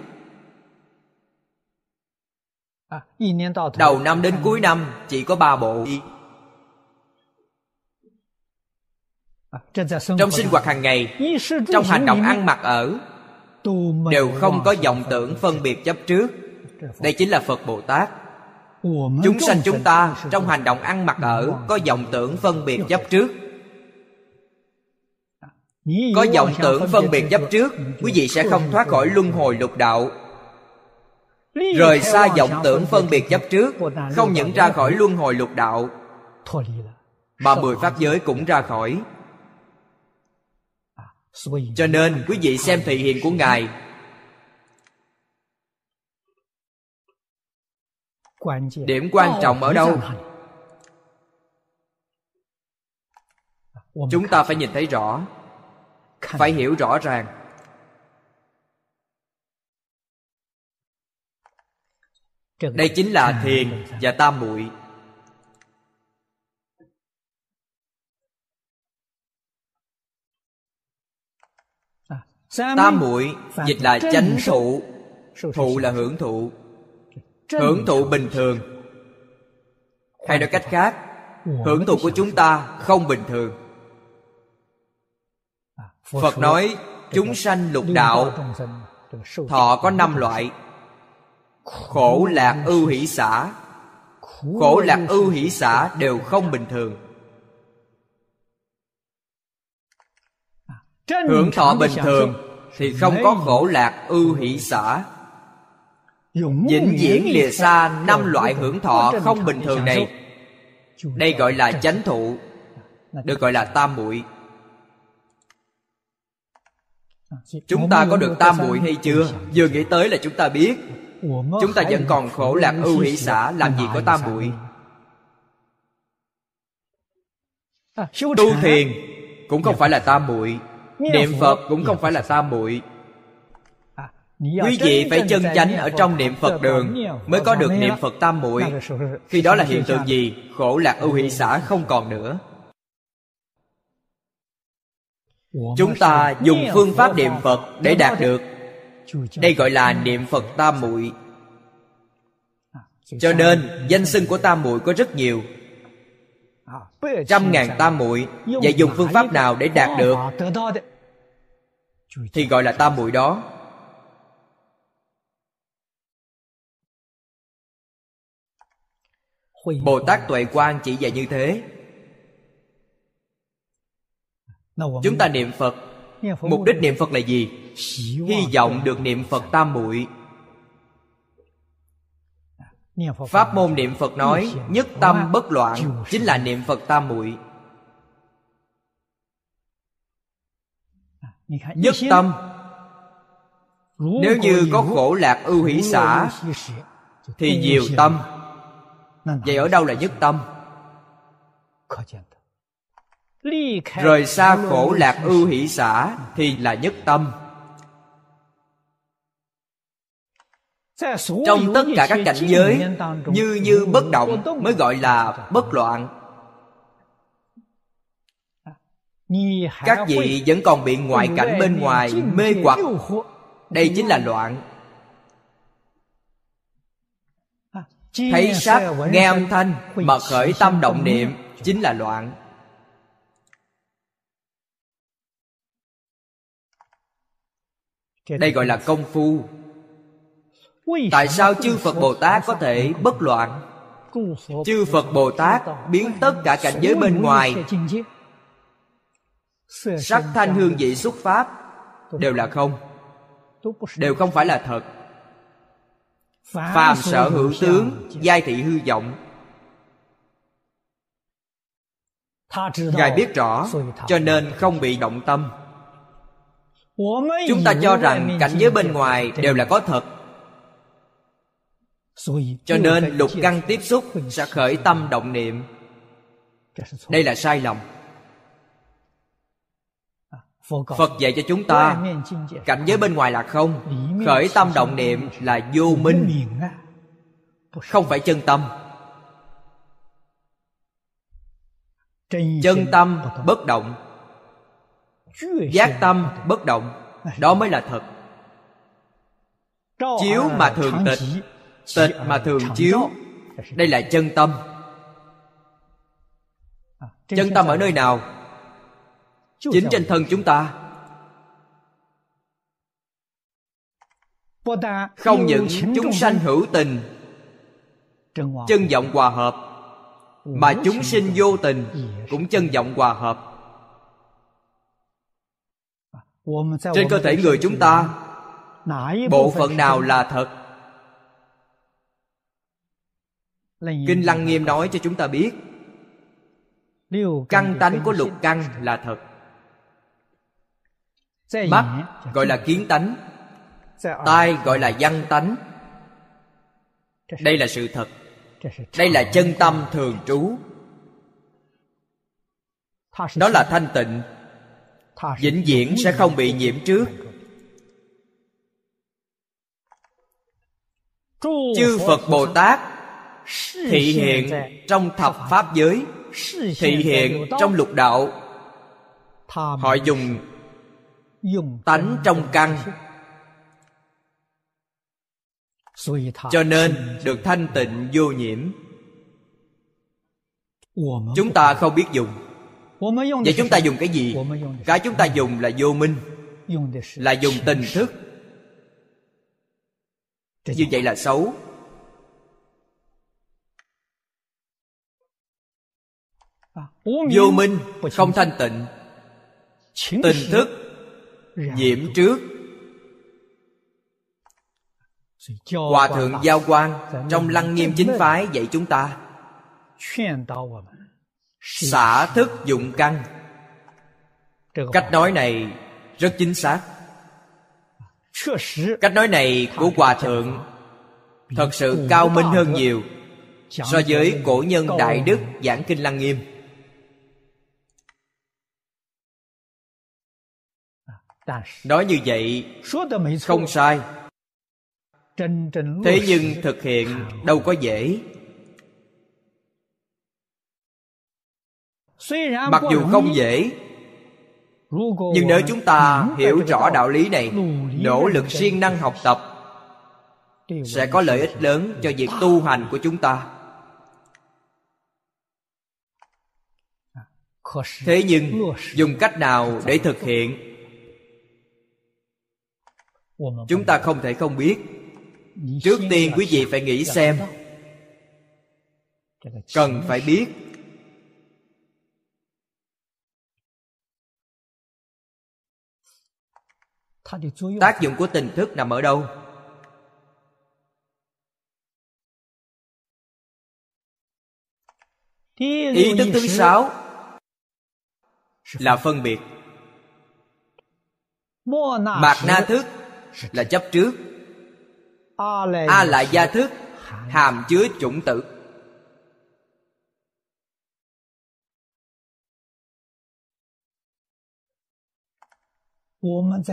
Đầu năm đến cuối năm chỉ có ba bộ. Trong sinh hoạt hàng ngày trong hành động ăn mặc ở đều không có vọng tưởng phân biệt chấp trước. đây chính là phật bồ tát. Chúng sanh chúng ta trong hành động ăn mặc ở có vọng tưởng phân biệt chấp trước. Có vọng tưởng phân biệt chấp trước quý vị sẽ không thoát khỏi luân hồi lục đạo. Rời xa vọng tưởng phân biệt chấp trước không những ra khỏi luân hồi lục đạo mà mười pháp giới cũng ra khỏi cho nên quý vị xem thị hiện của ngài. Điểm quan trọng ở đâu? chúng ta phải nhìn thấy rõ. Phải hiểu rõ ràng. Đây chính là thiền và tam muội tam muội dịch là chánh thụ thụ là hưởng thụ hưởng thụ bình thường. hay nói cách khác hưởng thụ của chúng ta không bình thường. Phật nói chúng sanh lục đạo thọ có năm loại. khổ lạc ưu hỷ xã khổ lạc ưu hỷ xã đều không bình thường hưởng thọ bình thường thì không có khổ lạc ưu hỷ xã vĩnh viễn lìa xa năm loại hưởng thọ không bình thường này. đây gọi là chánh thụ được gọi là tam muội. Chúng ta có được tam muội hay chưa? vừa nghĩ tới là chúng ta biết. Chúng ta vẫn còn khổ lạc ưu hỷ xã làm gì có tam muội? tu thiền cũng không phải là tam muội niệm phật cũng không phải là tam muội. Quý vị phải chân chánh ở trong niệm phật đường mới có được niệm phật tam muội. Khi đó là hiện tượng gì? khổ lạc ưu hỷ xã không còn nữa. Chúng ta dùng phương pháp niệm phật để đạt được. Đây gọi là niệm phật tam muội. Cho nên danh xưng của tam muội có rất nhiều trăm ngàn tam muội và dùng phương pháp nào để đạt được? thì gọi là tam muội đó. Bồ tát tuệ quan chỉ dạy như thế. Chúng ta niệm phật. Mục đích niệm phật là gì? Hy vọng được niệm phật tam muội pháp môn niệm phật nói nhất tâm bất loạn chính là niệm phật tam muội. Nhất tâm nếu như có khổ lạc ưu hỷ xã thì nhiều tâm. vậy ở đâu là nhất tâm? Rời xa khổ lạc ưu hỷ xã thì là nhất tâm trong tất cả các cảnh giới như như bất động mới gọi là bất loạn. Các vị vẫn còn bị ngoại cảnh bên ngoài mê hoặc. đây chính là loạn. Thấy sắc nghe âm thanh mà khởi tâm động niệm chính là loạn. Đây gọi là công phu tại sao chư phật bồ tát có thể bất loạn? Chư phật bồ tát biến tất cả cảnh giới bên ngoài. Sắc thanh hương vị xuất pháp đều là không đều không phải là thật. Phàm sở hữu tướng giai thị hư vọng. Ngài biết rõ cho nên không bị động tâm. Chúng ta cho rằng cảnh giới bên ngoài đều là có thật cho nên lục căn tiếp xúc sẽ khởi tâm động niệm. Đây là sai lầm. Phật dạy cho chúng ta cảnh giới bên ngoài là không. Khởi tâm động niệm là vô minh. không phải chân tâm. Chân tâm bất động. Giác tâm bất động. Đó mới là thật. Chiếu mà thường tịch tịch mà thường chiếu, đây là chân tâm. Chân tâm ở nơi nào? Chính trên thân chúng ta. Không những chúng sanh hữu tình, chân vọng hòa hợp, mà chúng sinh vô tình cũng chân vọng hòa hợp. Trên cơ thể người chúng ta, bộ phận nào là thật? Kinh lăng nghiêm nói cho chúng ta biết. Căn tánh của lục căn là thật. Mắt gọi là kiến tánh. Tai gọi là văn tánh. Đây là sự thật. Đây là chân tâm thường trú. Đó là thanh tịnh. Vĩnh viễn sẽ không bị nhiễm trước. chư phật bồ tát thị hiện trong thập pháp giới. thị hiện trong lục đạo. họ dùng tánh trong căn. cho nên được thanh tịnh vô nhiễm. chúng ta không biết dùng. vậy chúng ta dùng cái gì? cái chúng ta dùng là vô minh. là dùng tình thức. như vậy là xấu vô minh không thanh tịnh. Tình thức nhiễm trước. Hòa thượng giao quan trong lăng nghiêm chính phái dạy chúng ta. Xả thức dụng căn. Cách nói này rất chính xác. Cách nói này của hòa thượng thật sự cao minh hơn nhiều so với cổ nhân đại đức giảng kinh lăng nghiêm nói như vậy không sai. Thế nhưng thực hiện đâu có dễ. Mặc dù không dễ nhưng nếu chúng ta hiểu rõ đạo lý này nỗ lực siêng năng học tập sẽ có lợi ích lớn cho việc tu hành của chúng ta. Thế nhưng dùng cách nào để thực hiện chúng ta không thể không biết. Trước tiên quý vị phải nghĩ xem. cần phải biết. Tác dụng của tình thức nằm ở đâu? Ý thức thứ sáu là phân biệt. Mạt na thức là chấp trước. A lại gia thức hàm chứa chủng tử.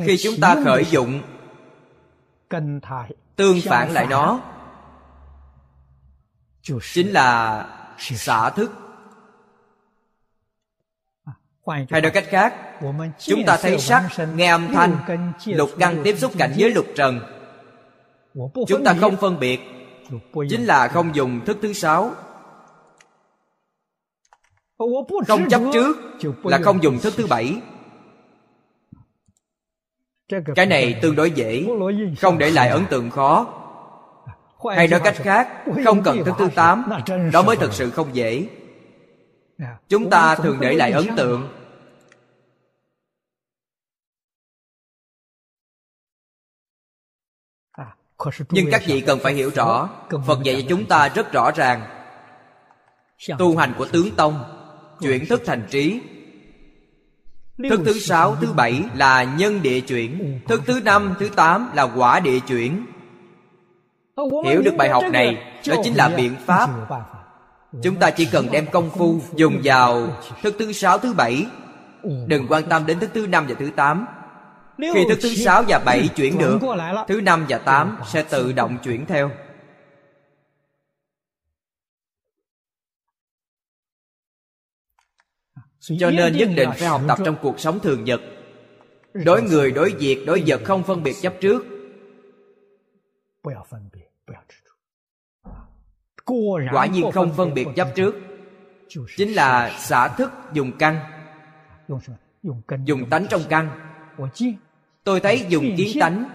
Khi chúng ta khởi dụng tương phản lại nó. Chính là xả thức hay nói cách khác chúng ta thấy sắc nghe âm thanh lục căn tiếp xúc cảnh giới lục trần. Chúng ta không phân biệt chính là không dùng thức thứ sáu. Không chấp trước là không dùng thức thứ bảy. Cái này tương đối dễ không để lại ấn tượng khó. Hay nói cách khác không cần thức thứ tám đó mới thực sự không dễ chúng ta thường để lại ấn tượng? Nhưng các vị cần phải hiểu rõ. Phật dạy cho chúng ta rất rõ ràng. Tu hành của tướng tông chuyển thức thành trí. Thức thứ sáu, thứ bảy là nhân địa chuyển. Thức thứ năm, thứ tám là quả địa chuyển. Hiểu được bài học này Đó chính là biện pháp Chúng ta chỉ cần đem công phu Dùng vào thức thứ sáu, thứ bảy. Đừng quan tâm đến thức thứ năm và thứ tám. Khi thức thứ sáu và bảy chuyển được thứ năm và tám sẽ tự động chuyển theo. Cho nên nhất định phải học tập trong cuộc sống thường nhật. Đối người đối việc đối vật không phân biệt chấp trước quả nhiên không phân biệt chấp trước. chính là xả thức dùng căn. Dùng tánh trong căn. Tôi thấy dùng kiến tánh.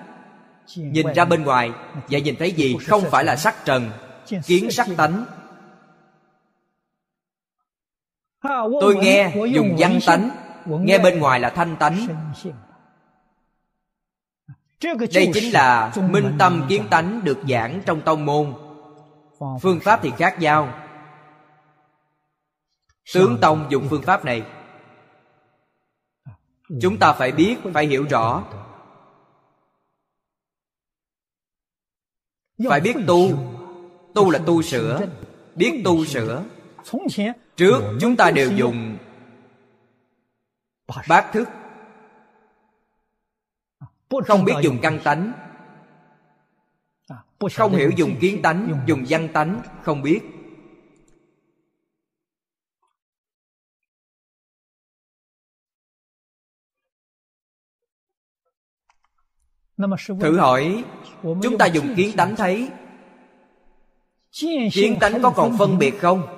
Nhìn ra bên ngoài vậy nhìn thấy gì? Không phải là sắc trần kiến sắc tánh. Tôi nghe dùng văn tánh. Nghe bên ngoài là thanh tánh. đây chính là minh tâm kiến tánh được giảng trong tông môn phương pháp thì khác nhau. Tướng tông dùng phương pháp này. Chúng ta phải biết, phải hiểu rõ. Phải biết tu. Tu là tu sửa. Biết tu sửa. Trước, chúng ta đều dùng bát thức. Không biết dùng căn tánh không hiểu dùng kiến tánh dùng văn tánh không biết. Thử hỏi chúng ta dùng kiến tánh thấy? Kiến tánh có còn phân biệt. không?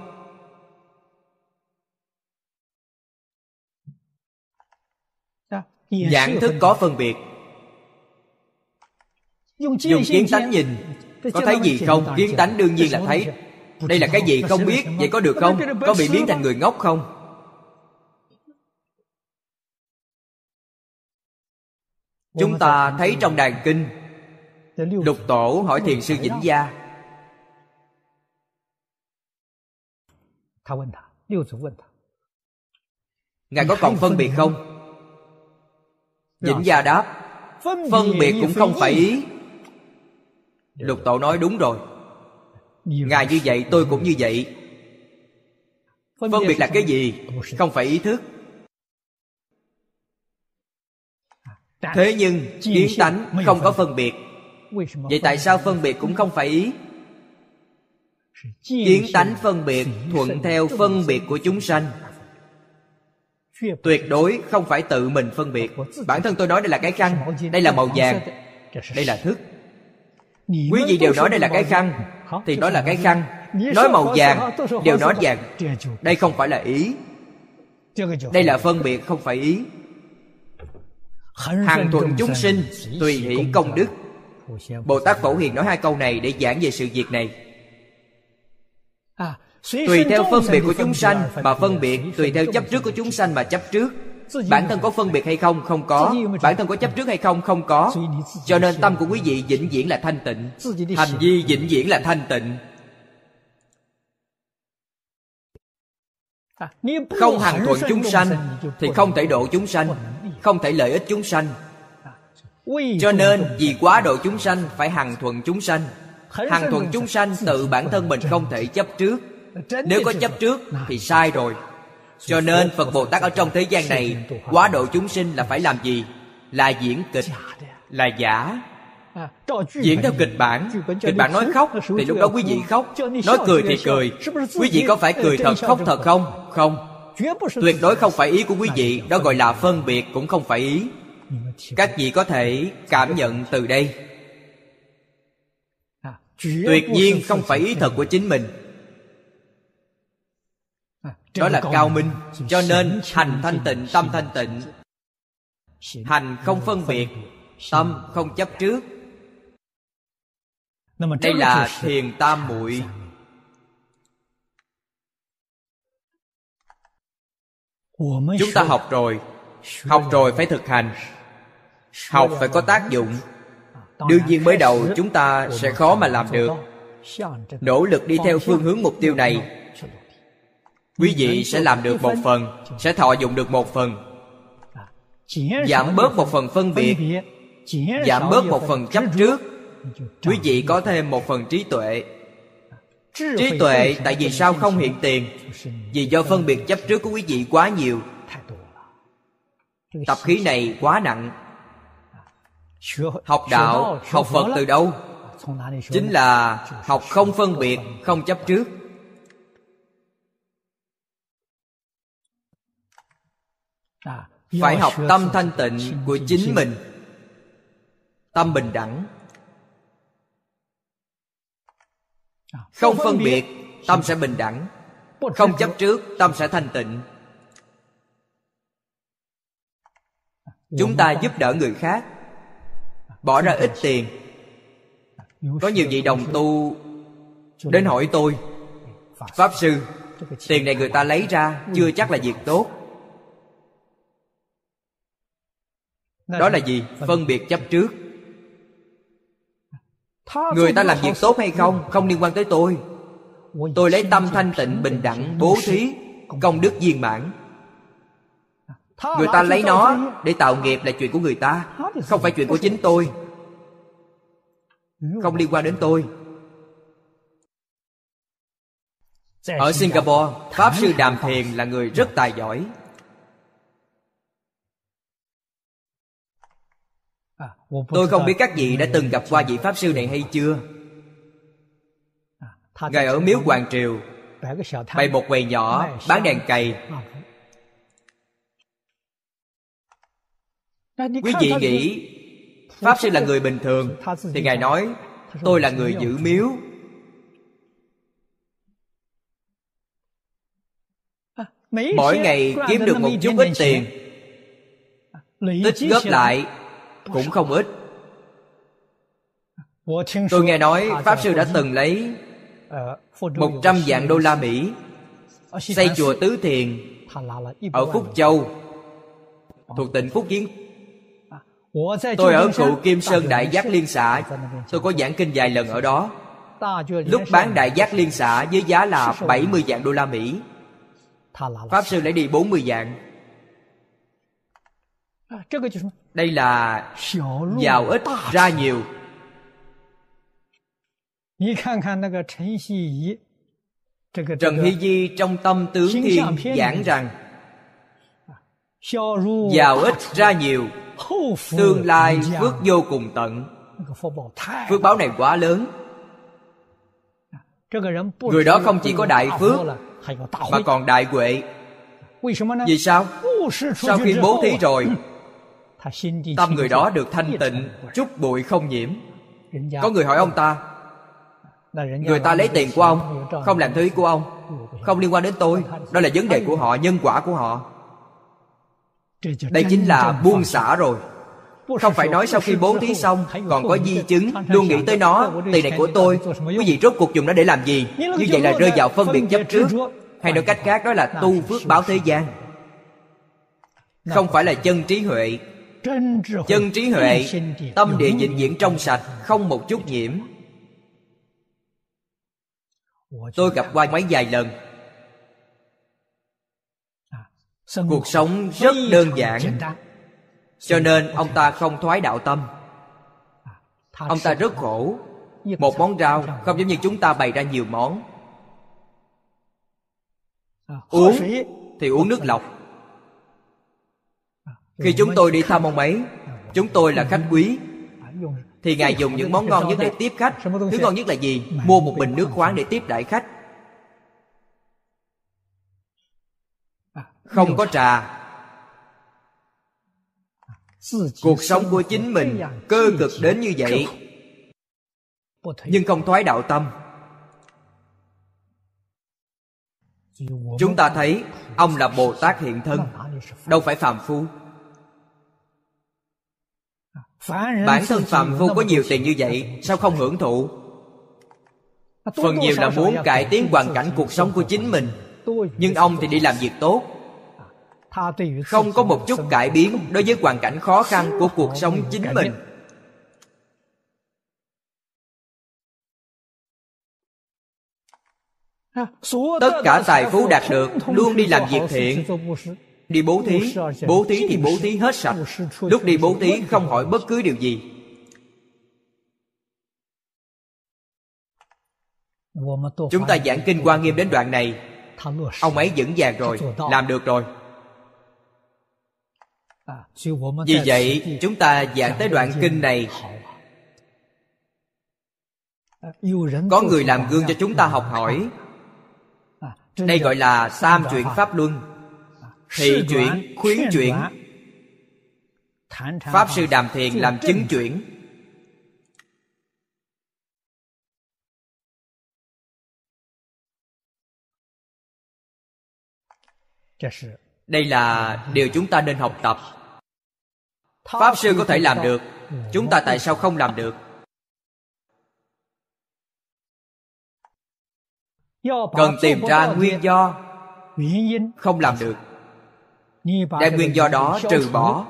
Dạng thức có phân biệt dùng kiến tánh nhìn. Có thấy gì không? kiến tánh đương nhiên là thấy. đây là cái gì không biết? Vậy có được không? có bị biến thành người ngốc không? Chúng ta thấy trong đàn kinh. Lục tổ hỏi thiền sư vĩnh gia. Ngài có còn phân biệt không? vĩnh gia đáp phân biệt cũng không phải ý lục tổ nói đúng rồi. Ngài như vậy tôi cũng như vậy. Phân biệt là cái gì? Không phải ý thức. Thế nhưng kiến tánh không có phân biệt. Vậy tại sao phân biệt cũng không phải ý? Kiến tánh phân biệt thuận theo phân biệt của chúng sanh. Tuyệt đối không phải tự mình phân biệt. Bản thân tôi nói đây là cái khăn đây là màu vàng đây là thức quý vị đều nói đây là cái khăn. thì đó là cái khăn. Nói màu vàng đều nói vàng. đây không phải là ý. Đây là phân biệt không phải ý. Hằng thuận chúng sinh tùy hỷ công đức. Bồ tát phổ hiền nói hai câu này để giảng về sự việc này. Tùy theo phân biệt của chúng sanh mà phân biệt tùy theo chấp trước của chúng sanh mà chấp trước bản thân có phân biệt hay không? Không có. Bản thân có chấp trước hay không? Không có. Cho nên tâm của quý vị vĩnh viễn là thanh tịnh. Hành vi vĩnh viễn là thanh tịnh. Không hằng thuận chúng sanh thì không thể độ chúng sanh không thể lợi ích chúng sanh. Cho nên vì quá độ chúng sanh phải hằng thuận chúng sanh. Hằng thuận chúng sanh tự bản thân mình không thể chấp trước. Nếu có chấp trước thì sai rồi cho nên phật bồ tát ở trong thế gian này, quá độ chúng sinh là phải làm gì? Là diễn kịch, là giả. Diễn theo kịch bản. Kịch bản nói khóc, thì lúc đó quý vị khóc. Nói cười thì cười. Quý vị có phải cười thật, khóc thật không? Không. Tuyệt đối không phải ý của quý vị. Đó gọi là phân biệt, cũng không phải ý. Các vị có thể cảm nhận từ đây. Tuyệt nhiên không phải ý thật của chính mình đó là cao minh cho nên hành thanh tịnh tâm thanh tịnh. hành không phân biệt tâm không chấp trước. Đây là thiền tam muội. Chúng ta học rồi. học rồi phải thực hành. học phải có tác dụng. đương nhiên mới đầu chúng ta sẽ khó mà làm được. nỗ lực đi theo phương hướng mục tiêu này quý vị sẽ làm được một phần, sẽ thọ dụng được một phần. Giảm bớt một phần phân biệt. Giảm bớt một phần chấp trước. Quý vị có thêm một phần trí tuệ. Trí tuệ tại vì sao không hiện tiền? Vì do phân biệt chấp trước của quý vị quá nhiều. Tập khí này quá nặng. Học đạo, học phật từ đâu? Chính là học không phân biệt, không chấp trước. Phải học tâm thanh tịnh của chính mình. tâm bình đẳng. Không phân biệt tâm sẽ bình đẳng. Không chấp trước tâm sẽ thanh tịnh. Chúng ta giúp đỡ người khác. Bỏ ra ít tiền. Có nhiều vị đồng tu đến hỏi tôi pháp sư tiền này người ta lấy ra chưa chắc là việc tốt đó là gì? Phân biệt chấp trước. Người ta làm việc tốt hay không? không liên quan tới tôi. Tôi lấy tâm thanh tịnh bình đẳng bố thí công đức viên mãn. Người ta lấy nó để tạo nghiệp là chuyện của người ta không phải chuyện của chính tôi. Không liên quan đến tôi. Ở singapore pháp sư đàm thiền là người rất tài giỏi tôi không biết các vị đã từng gặp qua vị pháp sư này hay chưa? Ngài ở miếu hoàng triều bày một quầy nhỏ bán đèn cày. quý vị nghĩ pháp sư là người bình thường. Thì ngài nói tôi là người giữ miếu. Mỗi ngày kiếm được một chút ít tiền. tích góp lại cũng không ít. Tôi nghe nói pháp sư đã từng lấy một trăm vạn đô la mỹ, xây chùa tứ thiền ở phúc châu, thuộc tỉnh phúc kiến. Tôi ở cụ kim sơn đại giác liên xã. Tôi có giảng kinh vài lần ở đó. Lúc bán đại giác liên xã với giá là 70 vạn đô la mỹ. Pháp sư lấy đi 40 vạn đây là giàu ít ra nhiều. Trần Hy Di trong tâm tướng thiên giảng rằng Giàu ít ra nhiều Tương lai phước vô cùng tận. Phước báo này quá lớn. Người đó không chỉ có đại phước Mà còn đại huệ. Vì sao? Sau khi bố thí rồi Tâm người đó được thanh tịnh Chút bụi không nhiễm. Có người hỏi ông ta Người ta lấy tiền của ông Không làm thứ của ông Không liên quan đến tôi. Đó là vấn đề của họ, nhân quả của họ. Đây chính là buông xả rồi. Không phải nói sau khi bố thí xong Còn có di chứng Luôn nghĩ tới nó Tiền này của tôi. Quý vị rốt cuộc dùng nó để làm gì? Như vậy là rơi vào phân biệt chấp trước. Hay nói cách khác đó là tu phước báo thế gian. Không phải là chân trí huệ Chân trí huệ Tâm địa vĩnh viễn trong sạch Không một chút nhiễm. Tôi gặp qua mấy vài lần. Cuộc sống rất đơn giản. Cho nên ông ta không thoái đạo tâm. Ông ta rất khổ. Một món rau không giống như chúng ta bày ra nhiều món. Uống thì uống nước lọc Khi chúng tôi đi thăm ông ấy Chúng tôi là khách quý. Thì ngài dùng những món ngon nhất để tiếp khách. Thứ ngon nhất là gì? mua một bình nước khoáng để tiếp đại khách. Không có trà. Cuộc sống của chính mình cơ cực đến như vậy. nhưng không thoái đạo tâm. Chúng ta thấy ông là bồ tát hiện thân. đâu phải phàm phu bản thân phàm phu có nhiều tiền như vậy sao không hưởng thụ? Phần nhiều là muốn cải tiến hoàn cảnh cuộc sống của chính mình. Nhưng ông thì đi làm việc tốt. Không có một chút cải biến đối với hoàn cảnh khó khăn của cuộc sống chính mình. tất cả tài phú đạt được luôn đi làm việc thiện Đi bố thí. Bố thí thì bố thí hết sạch. Lúc đi bố thí không hỏi bất cứ điều gì. Chúng ta giảng kinh quan nghiêm đến đoạn này. Ông ấy vững vàng rồi. Làm được rồi. Vì vậy, chúng ta giảng tới đoạn kinh này. Có người làm gương cho chúng ta học hỏi. Đây gọi là tam chuyển pháp luân thị chuyển khuyến chuyển pháp sư đàm thiền làm chứng chuyển đây là điều chúng ta nên học tập. Pháp sư có thể làm được. Chúng ta tại sao không làm được? Cần tìm ra nguyên do. Không làm được đem nguyên do đó trừ bỏ,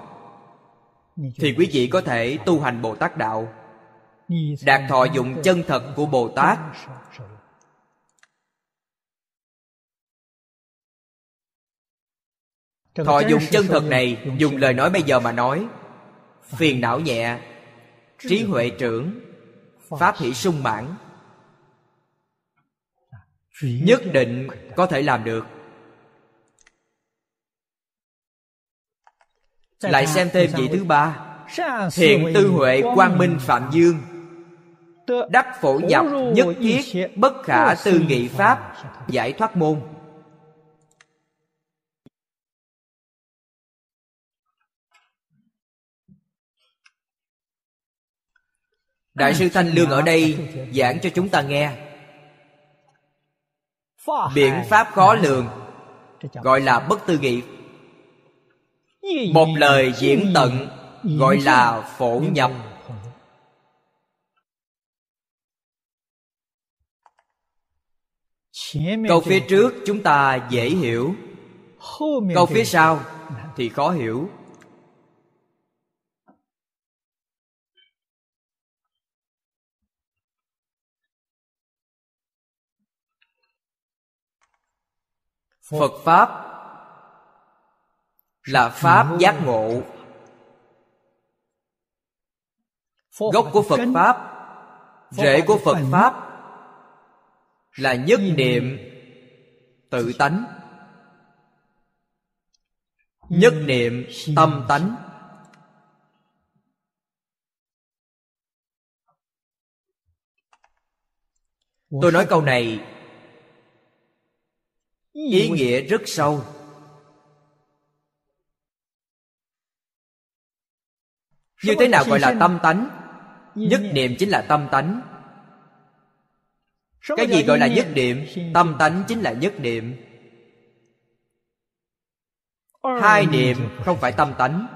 thì quý vị có thể tu hành bồ tát đạo. Đạt thọ dụng chân thật của bồ tát. Thọ dụng chân thật này, dùng lời nói bây giờ mà nói, phiền não nhẹ, trí huệ trưởng, pháp hỷ sung mãn, nhất định có thể làm được. Lại xem thêm vị thứ ba. Thiện tư huệ quang minh phạm dương. Đắc phổ nhập nhất thiết bất khả tư nghị pháp giải thoát môn. Đại sư thanh lương ở đây giảng cho chúng ta nghe. Biện pháp khó lường gọi là bất tư nghị một lời diễn tận gọi là phổ nhập. câu phía trước chúng ta dễ hiểu. Câu phía sau thì khó hiểu. Phật pháp là pháp giác ngộ. Gốc của phật pháp rễ của phật pháp là nhất niệm tự tánh. Nhất niệm. tâm tánh. Tôi nói câu này ý nghĩa rất sâu như thế nào gọi là tâm tánh? nhất niệm chính là tâm tánh. Cái gì gọi là nhất niệm? tâm tánh chính là nhất niệm. Hai niệm không phải tâm tánh.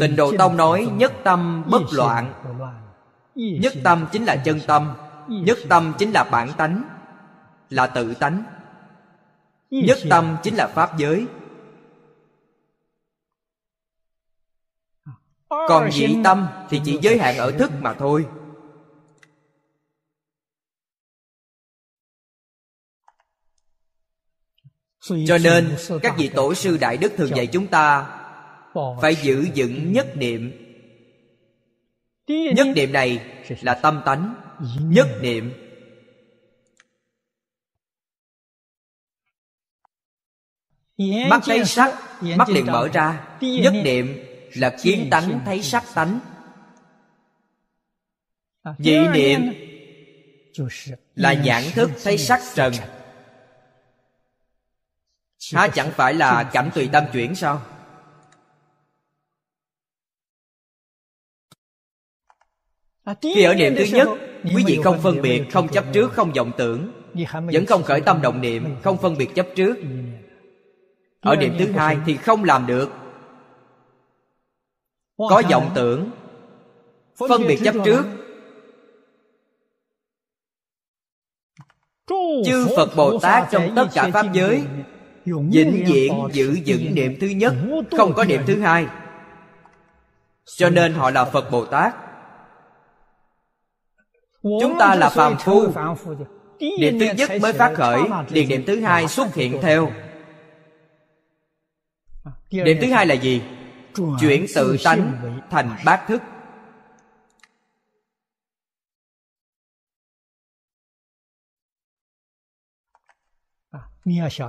Tịnh Độ Tông nói nhất tâm bất loạn. Nhất tâm chính là chân tâm. Nhất tâm chính là bản tánh Là tự tánh. Nhất tâm chính là Pháp giới Còn nhị tâm thì chỉ giới hạn ở thức mà thôi. Cho nên các vị tổ sư Đại Đức thường dạy chúng ta Phải giữ vững nhất niệm. Nhất niệm này là tâm tánh Nhất niệm. Mắt thấy sắc Mắt liền mở ra Nhất niệm là kiến tánh thấy sắc tánh. Dị niệm là nhãn thức thấy sắc trần. Há chẳng phải là cảnh tùy tâm chuyển sao? Khi ở niệm thứ nhất Quý vị không phân biệt, không chấp trước, không vọng tưởng. Vẫn không khởi tâm động niệm Không phân biệt chấp trước. Ở niệm thứ hai thì không làm được Có vọng tưởng. Phân biệt chấp trước. Chư Phật Bồ Tát trong tất cả Pháp giới vĩnh viễn giữ vững niệm thứ nhất không có niệm thứ hai. Cho nên họ là phật. Bồ tát. Chúng ta là phàm phu. niệm thứ nhất mới phát khởi liền niệm thứ hai xuất hiện theo. Niệm thứ hai là gì chuyển tự tánh thành bát thức.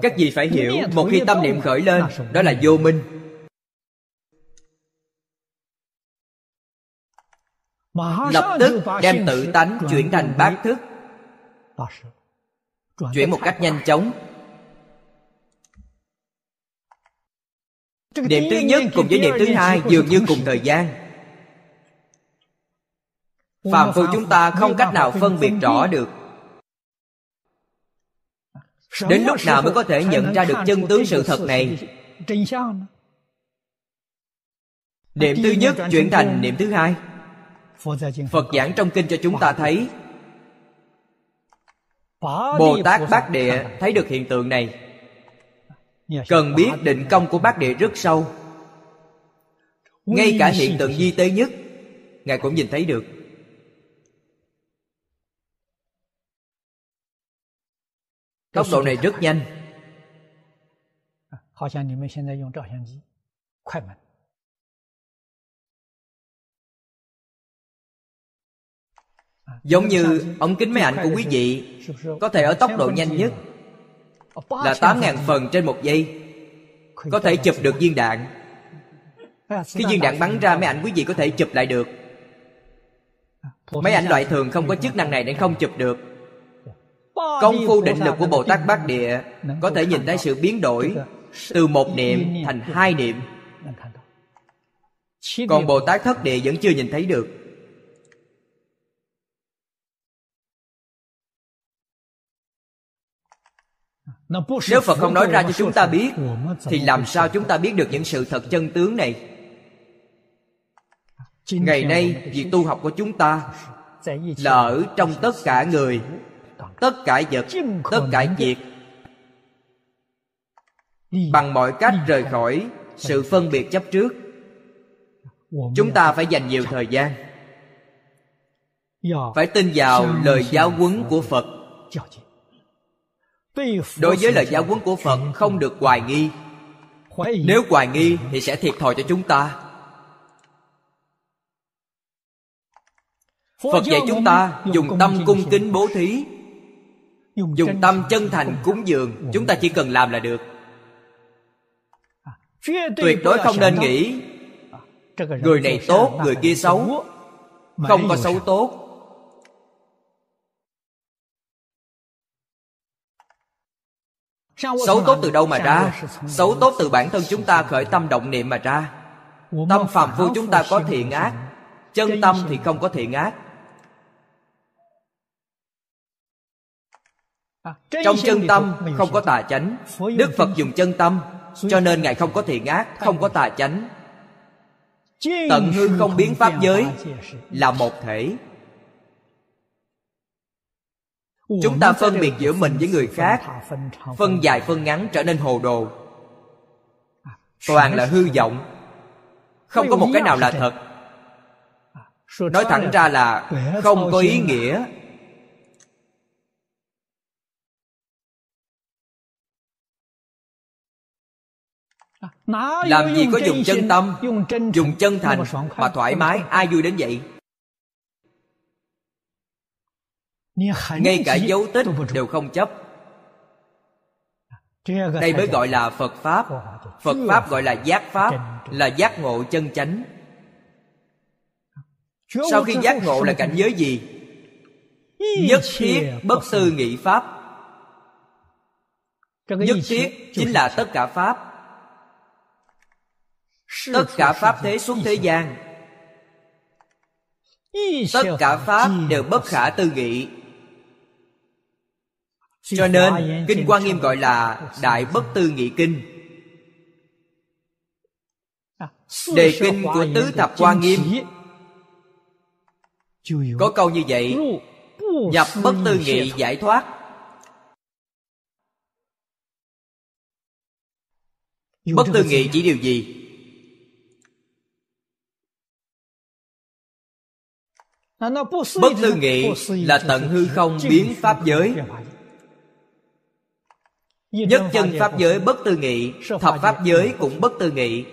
Các vị phải hiểu một khi tâm niệm khởi lên đó là vô minh. Lập tức đem tự tánh chuyển thành bát thức. Chuyển một cách nhanh chóng niệm thứ nhất cùng với niệm thứ hai dường như cùng thời gian. Phạm phu chúng ta không cách nào phân biệt rõ được. Đến lúc nào mới có thể nhận ra được chân tướng sự thật này? niệm thứ nhất chuyển thành niệm thứ hai. Phật giảng trong kinh cho chúng ta thấy. bồ tát bát địa thấy được hiện tượng này cần biết định công của bác đệ rất sâu. Ngay cả hiện tượng di tế nhất ngài cũng nhìn thấy được. Tốc độ này rất nhanh. Giống như ống kính máy ảnh của quý vị có thể ở tốc độ nhanh nhất. Là 8.000 phần trên một giây. Có thể chụp được viên đạn. Khi viên đạn bắn ra, mấy ảnh quý vị có thể chụp lại được. Mấy ảnh loại thường không có chức năng này nên không chụp được. Công phu định lực của Bồ Tát Bát Địa Có thể nhìn thấy sự biến đổi Từ một niệm thành hai niệm. Còn Bồ Tát Thất Địa vẫn chưa nhìn thấy được. Nếu Phật không nói ra cho chúng ta biết Thì làm sao chúng ta biết được những sự thật chân tướng này? Ngày nay việc tu học của chúng ta Là ở trong tất cả người Tất cả vật Tất cả việc. Bằng mọi cách rời khỏi Sự phân biệt chấp trước. Chúng ta phải dành nhiều thời gian. Phải tin vào lời giáo huấn của Phật đối với lời giáo huấn của phật không được hoài nghi. Nếu hoài nghi thì sẽ thiệt thòi cho chúng ta. Phật dạy chúng ta dùng tâm cung kính bố thí. Dùng tâm chân thành cúng dường. Chúng ta chỉ cần làm là được. Tuyệt đối không nên nghĩ. Người này tốt người kia xấu. không có xấu tốt Xấu tốt từ đâu mà ra? Xấu tốt từ bản thân chúng ta khởi tâm động niệm mà ra. Tâm phàm phu chúng ta có thiện ác. Chân tâm thì không có thiện ác. Trong chân tâm không có tà chánh. Đức Phật dùng chân tâm Cho nên Ngài không có thiện ác Không có tà chánh. Tận hư không biến pháp giới Là một thể chúng ta phân biệt giữa mình với người khác. phân dài phân ngắn trở nên hồ đồ. Toàn là hư vọng. Không có một cái nào là thật. nói thẳng ra là không có ý nghĩa. Làm gì có dùng chân tâm dùng chân thành mà thoải mái? ai vui đến vậy ngay cả dấu tích đều không chấp. Đây mới gọi là phật pháp. Phật pháp. Gọi là giác pháp là giác ngộ chân chánh. Sau khi giác ngộ là cảnh giới gì? Nhất thiết bất tư nghị pháp. Nhất thiết chính là tất cả pháp. Tất cả pháp thế xuất thế gian. Tất cả pháp đều bất khả tư nghị cho nên kinh quan nghiêm gọi là đại bất tư nghị kinh. À, đề kinh của tứ thập quan nghiêm. có câu như vậy nhập bất tư nghị giải thoát. Bất tư nghị chỉ điều gì? Bất tư nghị là tận hư không biến pháp giới Nhất chân Pháp giới bất tư nghị Thập Pháp giới cũng bất tư nghị.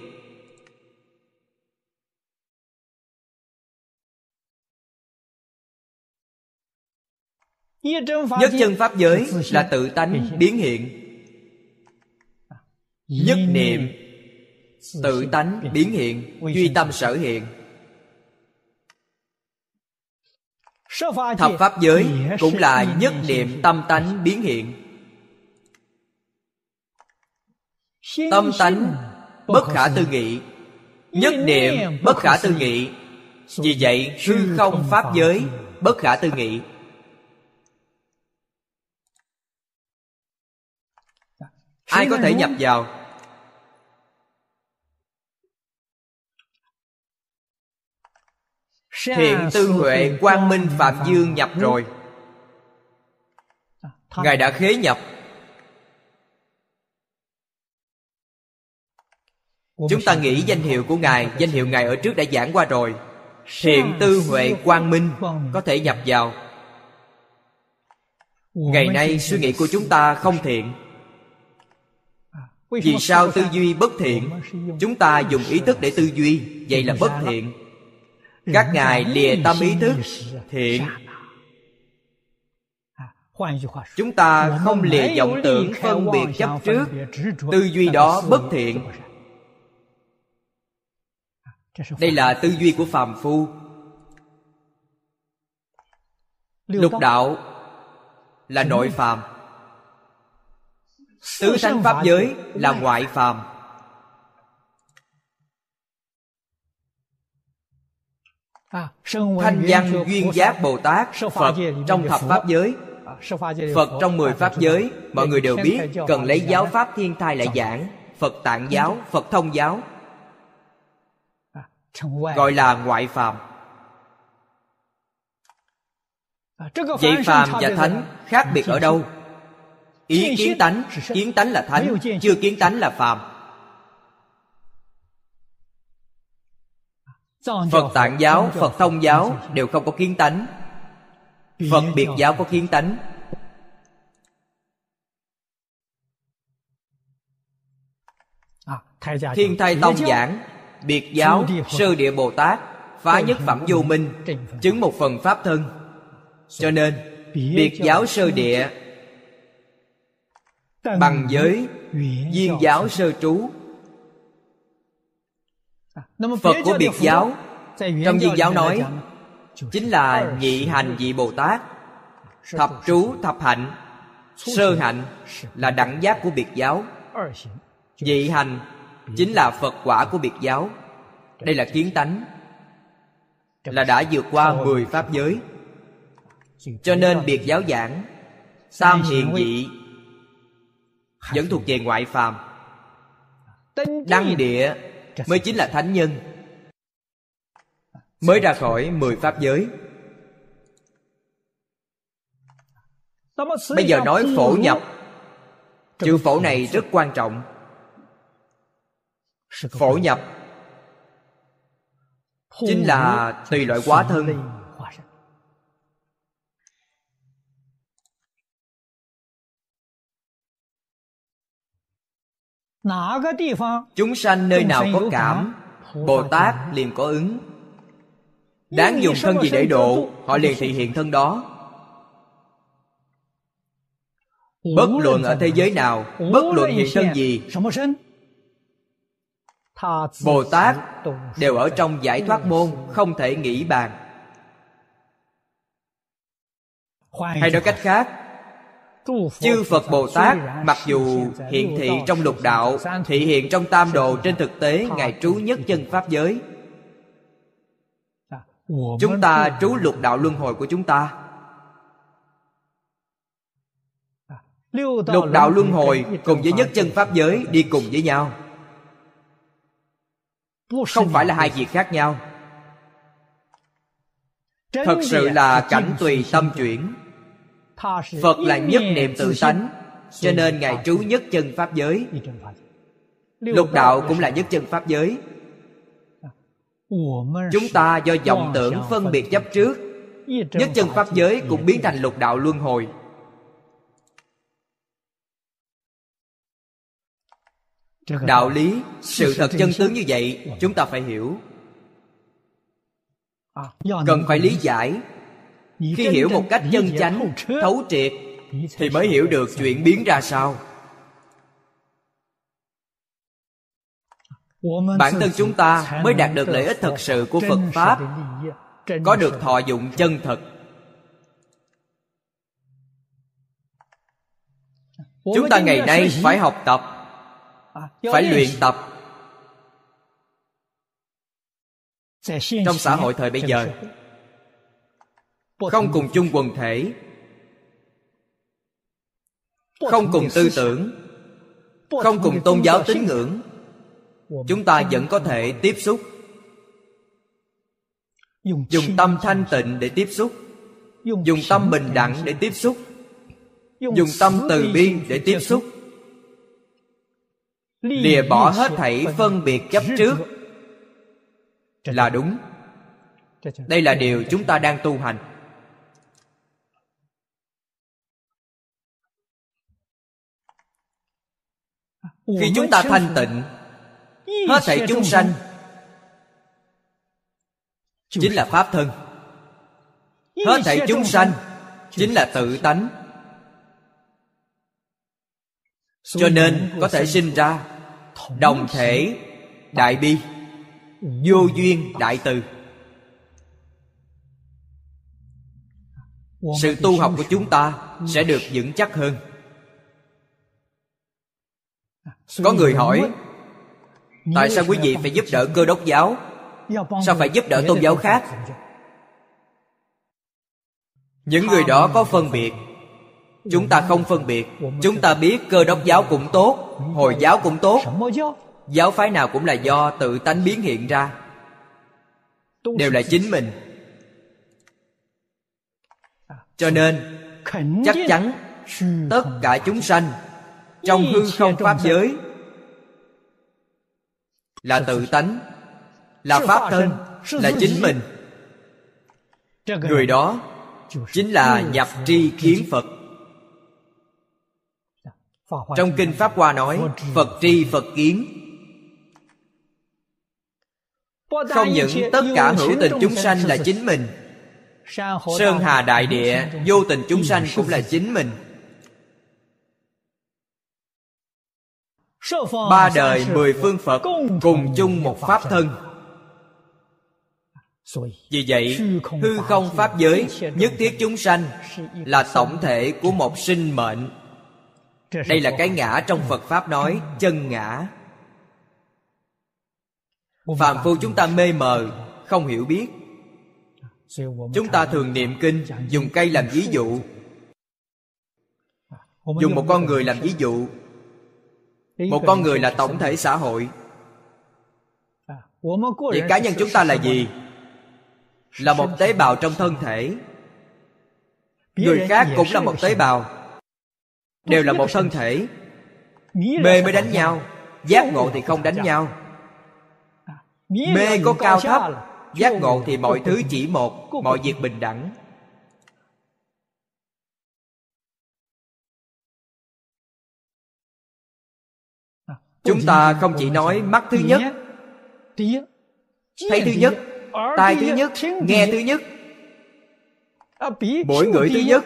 Nhất chân Pháp giới là tự tánh biến hiện. Nhất niệm tự tánh biến hiện duy tâm sở hiện. Thập pháp giới cũng là nhất niệm tâm tánh biến hiện tâm tánh bất khả tư nghị. Nhất niệm bất khả tư nghị. Vì vậy hư không pháp giới bất khả tư nghị. Ai có thể nhập vào? Thiện tư huệ quang minh phạm dương nhập rồi. Ngài đã khế nhập chúng ta nghĩ danh hiệu của ngài danh hiệu ngài ở trước đã giảng qua rồi. Thiện tư huệ quang minh có thể nhập vào. Ngày nay suy nghĩ của chúng ta không thiện. Vì sao tư duy bất thiện? chúng ta dùng ý thức để tư duy vậy là bất thiện. Các ngài lìa tâm ý thức thiện. chúng ta không lìa vọng tưởng phân biệt chấp trước. tư duy đó bất thiện đây là tư duy của phàm phu. Lục đạo là nội phàm. Tứ sanh pháp giới là ngoại phàm. Thanh văn duyên giác bồ tát phật trong thập pháp giới. Phật trong mười pháp giới mọi người đều biết cần lấy giáo pháp thiên thai lại giảng phật tạng giáo phật thông giáo gọi là ngoại phàm vậy phàm và thánh khác biệt ở đâu? Ý kiến tánh kiến tánh là thánh chưa kiến tánh là phàm. Phật tạng giáo phật thông giáo đều không có kiến tánh. Phật biệt giáo có kiến tánh. Thiên thai tông giảng biệt giáo sơ địa bồ tát phá nhất phẩm vô minh chứng một phần pháp thân. Cho nên biệt giáo sơ địa bằng giới viên giáo sơ trú. Phật của biệt giáo trong viên giáo nói chính là nhị hành vị bồ tát. Thập trú thập hạnh sơ hạnh là đẳng giác của biệt giáo. Nhị hành chính là phật quả của biệt giáo. Đây là kiến tánh, là đã vượt qua mười pháp giới. Cho nên biệt giáo giảng tam hiền vị vẫn thuộc về ngoại phàm. Đăng địa mới chính là thánh nhân, mới ra khỏi mười pháp giới. Bây giờ nói phổ nhập, chữ phổ này rất quan trọng phổ nhập. Chính là tùy loại quá thân. chúng sanh nơi nào có cảm bồ tát liền có ứng. Đáng dùng thân gì để độ họ liền thị hiện thân đó. Bất luận ở thế giới nào bất luận hiện thân gì bồ tát đều ở trong giải thoát môn, không thể nghĩ bàn. Hay nói cách khác, chư phật bồ tát mặc dù hiện thị trong lục đạo, thị hiện trong tam đồ trên thực tế ngài trú nhất chân pháp giới. Chúng ta trú lục đạo luân hồi của chúng ta. Lục đạo luân hồi cùng với nhất chân pháp giới đi cùng với nhau không phải là hai việc khác nhau. Thật sự là cảnh tùy tâm chuyển. phật là nhất niệm tự tánh cho nên ngài trú nhất chân pháp giới. lục đạo cũng là nhất chân pháp giới. Chúng ta do vọng tưởng phân biệt chấp trước nhất chân pháp giới cũng biến thành lục đạo luân hồi đạo lý sự thật chân tướng như vậy chúng ta phải hiểu. Cần phải lý giải. Khi hiểu một cách chân chánh thấu triệt thì mới hiểu được chuyện biến ra sao. Bản thân chúng ta mới đạt được lợi ích thật sự của phật pháp. có được thọ dụng chân thật. Chúng ta ngày nay phải học tập phải luyện tập. Trong xã hội thời bây giờ. không cùng chung quần thể. Không cùng tư tưởng. Không cùng tôn giáo tín ngưỡng. Chúng ta vẫn có thể tiếp xúc. Dùng tâm thanh tịnh để tiếp xúc. Dùng tâm bình đẳng để tiếp xúc. Dùng tâm từ bi để tiếp xúc lìa bỏ hết thảy phân biệt chấp trước. là đúng. Đây là điều chúng ta đang tu hành. Khi chúng ta thanh tịnh hết thảy chúng sanh chính là pháp thân. Hết thảy chúng sanh chính là tự tánh cho nên có thể sinh ra đồng thể đại bi vô duyên đại từ. Sự tu học của chúng ta sẽ được vững chắc hơn. Có người hỏi tại sao quý vị phải giúp đỡ cơ đốc giáo? Sao phải giúp đỡ tôn giáo khác? những người đó có phân biệt chúng ta không phân biệt. Chúng ta biết cơ đốc giáo cũng tốt, hồi giáo cũng tốt. Giáo phái nào cũng là do tự tánh biến hiện ra. Đều là chính mình. Cho nên, chắc chắn tất cả chúng sanh trong hư không pháp giới là tự tánh, là pháp thân, là chính mình. Người đó chính là nhập tri kiến phật trong kinh pháp hoa nói phật tri phật kiến. Không những tất cả hữu tình chúng sanh là chính mình. Sơn hà đại địa vô tình chúng sanh cũng là chính mình. Ba đời mười phương phật cùng chung một pháp thân. Vì vậy hư không pháp giới nhất thiết chúng sanh là tổng thể của một sinh mệnh đây là cái ngã trong phật pháp nói, chân ngã. Phàm phu chúng ta mê mờ, không hiểu biết. Chúng ta thường niệm kinh, dùng cây làm ví dụ. Dùng một con người làm ví dụ. Một con người là tổng thể xã hội. Vậy cá nhân chúng ta là gì? Là một tế bào trong thân thể. Người khác cũng là một tế bào đều là một thân thể. Mê mới đánh nhau. Giác ngộ thì không đánh nhau. Mê có cao thấp giác ngộ thì mọi thứ chỉ một mọi việc bình đẳng. Chúng ta không chỉ nói mắt thứ nhất. thấy thứ nhất tai thứ nhất nghe thứ nhất. Mỗi người thứ nhất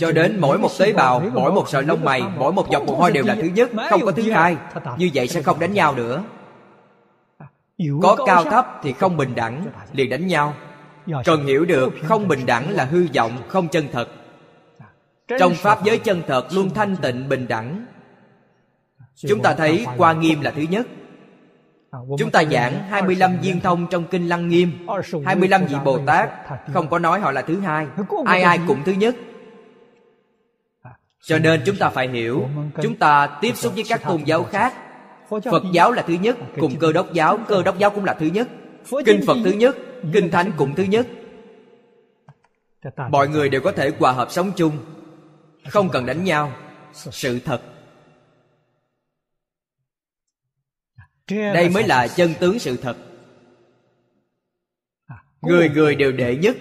cho đến mỗi một tế bào mỗi một sợi lông mày mỗi một dọc mồ hôi đều là thứ nhất không có thứ hai. như vậy sẽ không đánh nhau nữa. Có cao thấp thì không bình đẳng liền đánh nhau. Cần hiểu được không bình đẳng là hư vọng không chân thật. trong pháp giới chân thật luôn thanh tịnh bình đẳng. chúng ta thấy qua nghiêm là thứ nhất. Chúng ta giảng 25 viên thông trong Kinh Lăng Nghiêm. 25 vị Bồ Tát Không có nói họ là thứ hai. Ai ai cũng thứ nhất cho nên chúng ta phải hiểu, Chúng ta tiếp xúc với các tôn giáo khác. Phật giáo là thứ nhất, Cùng cơ đốc giáo, Cơ đốc giáo cũng là thứ nhất. Kinh Phật thứ nhất, Kinh Thánh cũng thứ nhất. Mọi người đều có thể hòa hợp sống chung, Không cần đánh nhau. Sự thật. Đây mới là chân tướng sự thật. Người người đều đệ nhất,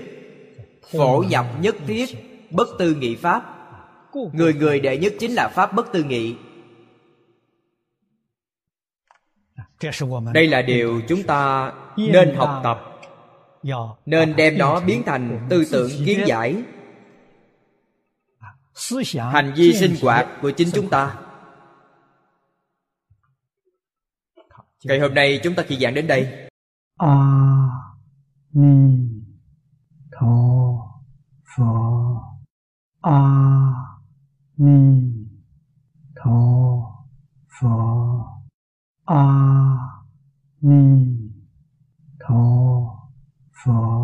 phổ nhập nhất thiết, bất tư nghị pháp người người đệ nhất chính là pháp bất tư nghị. Đây là điều chúng ta nên học tập nên đem nó biến thành tư tưởng kiến giải. Hành vi sinh hoạt của chính chúng ta. Ngày hôm nay chúng ta chỉ giảng đến đây. A Ni Tho Phở A 弥陀佛阿弥陀佛。